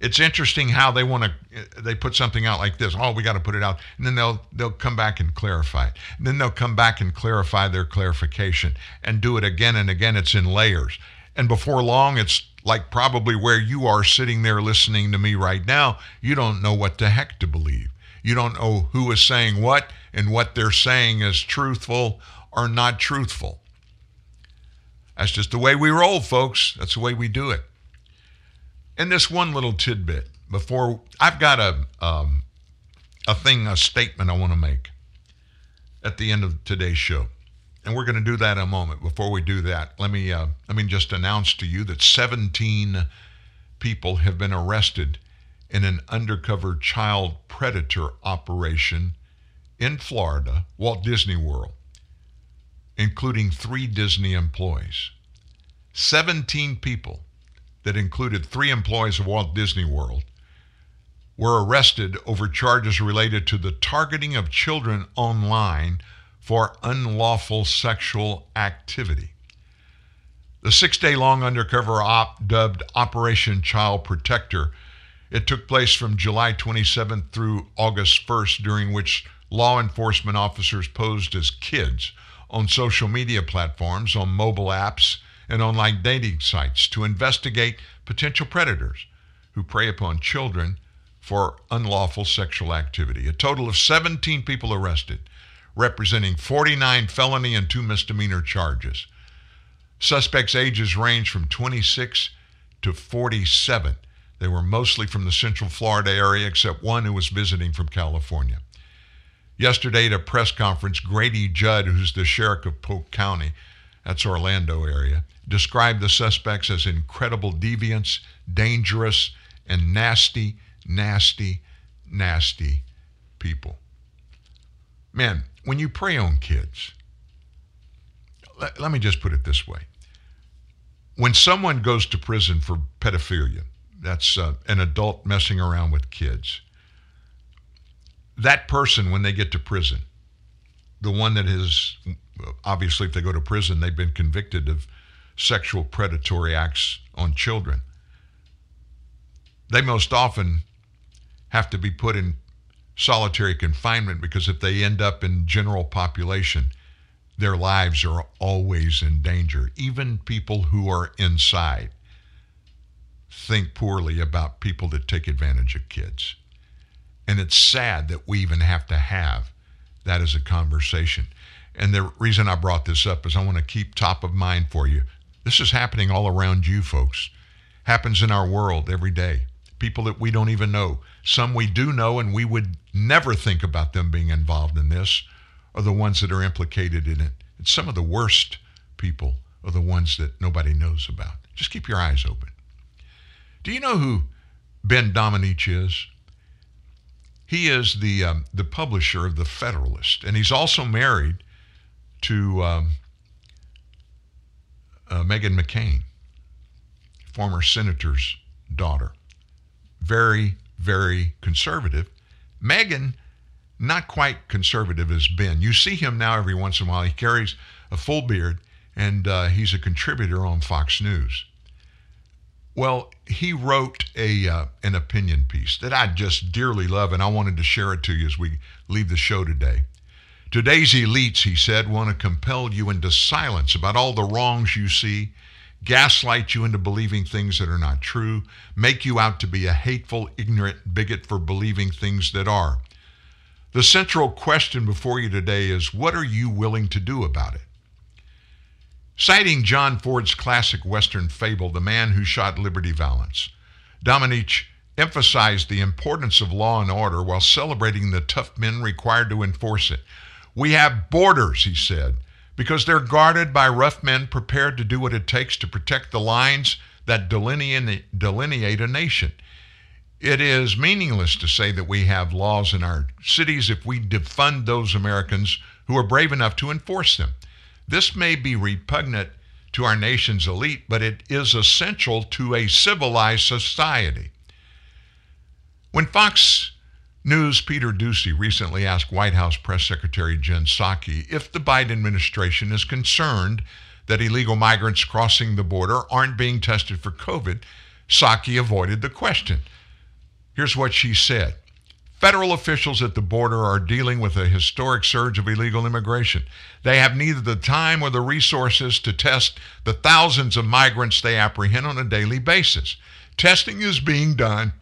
It's interesting how they want to they put something out like this. Oh, we got to put it out, and then they'll they'll come back and clarify it. And then they'll come back and clarify their clarification and do it again and again. It's in layers, and before long, it's like probably where you are sitting there listening to me right now. You don't know what the heck to believe. You don't know who is saying what and what they're saying is truthful or not truthful. That's just the way we roll, folks. That's the way we do it. And this one little tidbit before I've got a um, a thing, a statement I want to make at the end of today's show, and we're going to do that in a moment. Before we do that, let me uh, let me just announce to you that 17 people have been arrested in an undercover child predator operation in Florida, Walt Disney World, including three Disney employees. 17 people that included three employees of Walt Disney World were arrested over charges related to the targeting of children online for unlawful sexual activity. The six day long undercover op, dubbed Operation Child Protector, it took place from July 27th through August 1st, during which law enforcement officers posed as kids on social media platforms, on mobile apps, and online dating sites to investigate potential predators who prey upon children for unlawful sexual activity. A total of 17 people arrested, representing 49 felony and two misdemeanor charges. Suspects' ages range from 26 to 47. They were mostly from the Central Florida area, except one who was visiting from California. Yesterday, at a press conference, Grady Judd, who's the sheriff of Polk County, that's Orlando area, described the suspects as incredible deviants, dangerous, and nasty, nasty, nasty people. Man, when you prey on kids, let, let me just put it this way. When someone goes to prison for pedophilia, that's uh, an adult messing around with kids, that person, when they get to prison, the one that is obviously, if they go to prison, they've been convicted of sexual predatory acts on children. They most often have to be put in solitary confinement because if they end up in general population, their lives are always in danger. Even people who are inside think poorly about people that take advantage of kids. And it's sad that we even have to have that as a conversation. And the reason I brought this up is I want to keep top of mind for you. This is happening all around you, folks. Happens in our world every day. People that we don't even know. Some we do know, and we would never think about them being involved in this, are the ones that are implicated in it. And some of the worst people are the ones that nobody knows about. Just keep your eyes open. Do you know who Ben Domenech is? He is the um, the publisher of the Federalist, and he's also married to um, uh, Meghan McCain, former senator's daughter. Very, very conservative. Megan, not quite conservative as Ben. You see him now every once in a while. He carries a full beard, and uh, he's a contributor on Fox News. Well, he wrote a uh, an opinion piece that I just dearly love, and I wanted to share it to you as we leave the show today. Today's elites, he said, want to compel you into silence about all the wrongs you see, gaslight you into believing things that are not true, make you out to be a hateful, ignorant bigot for believing things that are. The central question before you today is what are you willing to do about it? Citing John Ford's classic Western fable, The Man Who Shot Liberty Valance, Domenech emphasized the importance of law and order while celebrating the tough men required to enforce it. We have borders, he said, because they're guarded by rough men prepared to do what it takes to protect the lines that delineate, a nation. It is meaningless to say that we have laws in our cities if we defund those Americans who are brave enough to enforce them. This may be repugnant to our nation's elite, but it is essential to a civilized society. When Fox News' Peter Doocy recently asked White House Press Secretary Jen Psaki if the Biden administration is concerned that illegal migrants crossing the border aren't being tested for COVID, Psaki avoided the question. Here's what she said Federal officials at the border are dealing with a historic surge of illegal immigration. They have neither the time or the resources to test the thousands of migrants they apprehend on a daily basis. Testing is being done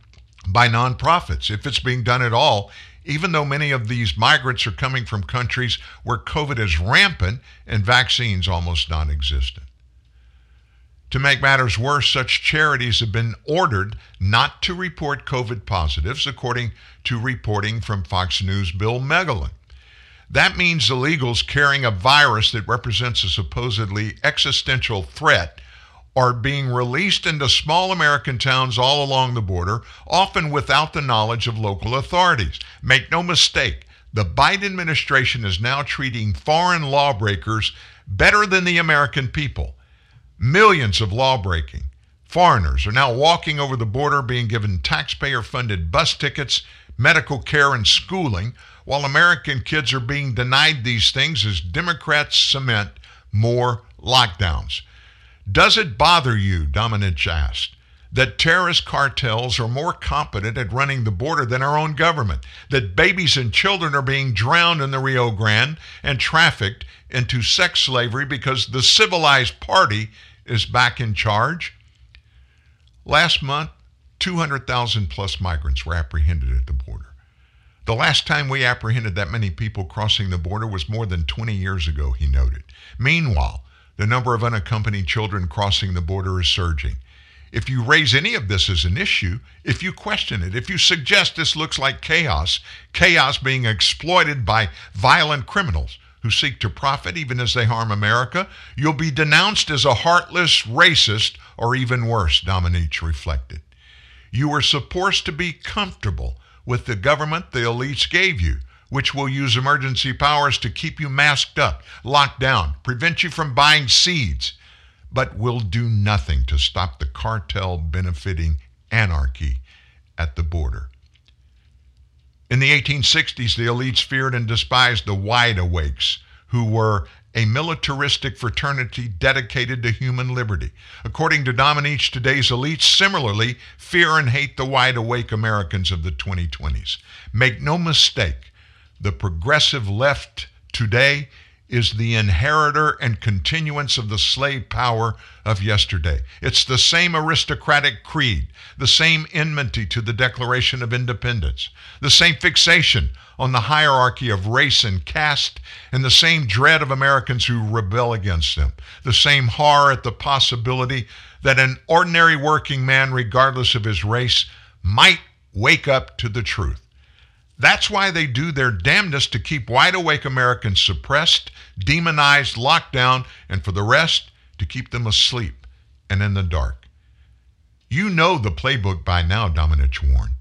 by nonprofits, if it's being done at all, even though many of these migrants are coming from countries where COVID is rampant and vaccines almost non existent. To make matters worse, such charities have been ordered not to report COVID positives, according to reporting from Fox News' Bill Melugin. That means illegals carrying a virus that represents a supposedly existential threat are being released into small American towns all along the border, often without the knowledge of local authorities. Make no mistake, the Biden administration is now treating foreign lawbreakers better than the American people. Millions of lawbreaking foreigners are now walking over the border being given taxpayer funded bus tickets, medical care, and schooling, while American kids are being denied these things as Democrats cement more lockdowns. Does it bother you, Domenech asked, that terrorist cartels are more competent at running the border than our own government, that babies and children are being drowned in the Rio Grande and trafficked into sex slavery because the civilized party is back in charge. Last month, 200,000 plus migrants were apprehended at the border. The last time we apprehended that many people crossing the border was more than 20 years ago, he noted. Meanwhile, the number of unaccompanied children crossing the border is surging. If you raise any of this as an issue, if you question it, if you suggest this looks like chaos, chaos being exploited by violent criminals who seek to profit even as they harm America, you'll be denounced as a heartless racist or even worse, Domenech reflected. You were supposed to be comfortable with the government the elites gave you, which will use emergency powers to keep you masked up, locked down, prevent you from buying seeds, but will do nothing to stop the cartel benefiting anarchy at the border. In the 1860s, the elites feared and despised the wide awakes, who were a militaristic fraternity dedicated to human liberty. According to Domenech, today's elites similarly fear and hate the wide awake Americans of the 2020s. Make no mistake, the progressive left today is the inheritor and continuance of the slave power of yesterday. It's the same aristocratic creed, the same enmity to the Declaration of Independence, the same fixation on the hierarchy of race and caste, and the same dread of Americans who rebel against them, the same horror at the possibility that an ordinary working man, regardless of his race, might wake up to the truth. That's why they do their damnedest to keep wide awake Americans suppressed, demonized, locked down, and for the rest, to keep them asleep and in the dark. You know the playbook by now, Domenech warned.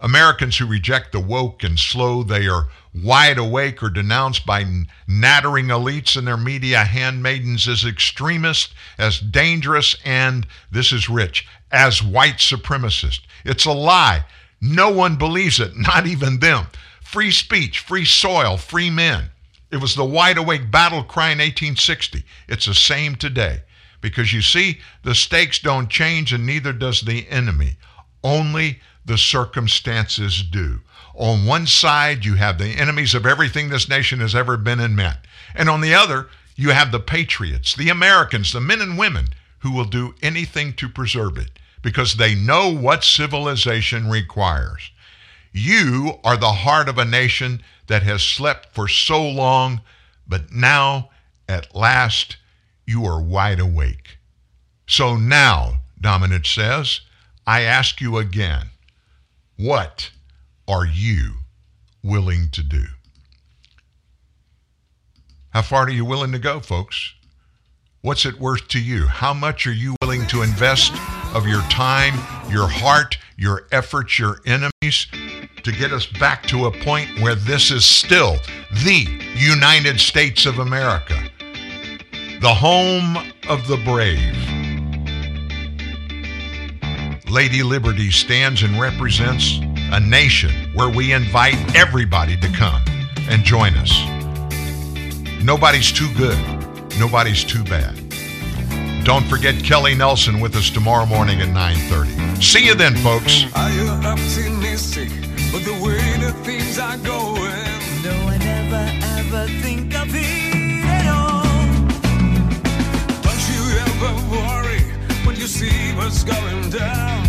Americans who reject the woke and slow they are wide awake or denounced by nattering elites and their media handmaidens as extremist, as dangerous, and, this is rich, as white supremacist. It's a lie. No one believes it, not even them. Free speech, free soil, free men. It was the wide awake battle cry in 1860. It's the same today. Because you see, the stakes don't change and neither does the enemy. Only the circumstances do. On one side, you have the enemies of everything this nation has ever been and meant. And on the other, you have the patriots, the Americans, the men and women who will do anything to preserve it because they know what civilization requires. You are the heart of a nation that has slept for so long, but now, at last, you are wide awake. So now, Domenech says, I ask you again, what are you willing to do? How far are you willing to go, folks? What's it worth to you? How much are you willing to invest of your time, your heart, your efforts, your enemies to get us back to a point where this is still the United States of America, the home of the brave? Lady Liberty stands and represents a nation where we invite everybody to come and join us. Nobody's too good. Nobody's too bad. Don't forget Kelly Nelson with us tomorrow morning at 9:30. See you then, folks. Are you optimistic the way things are going? No, ever think of it at all. Don't you ever worry when you see what's going down?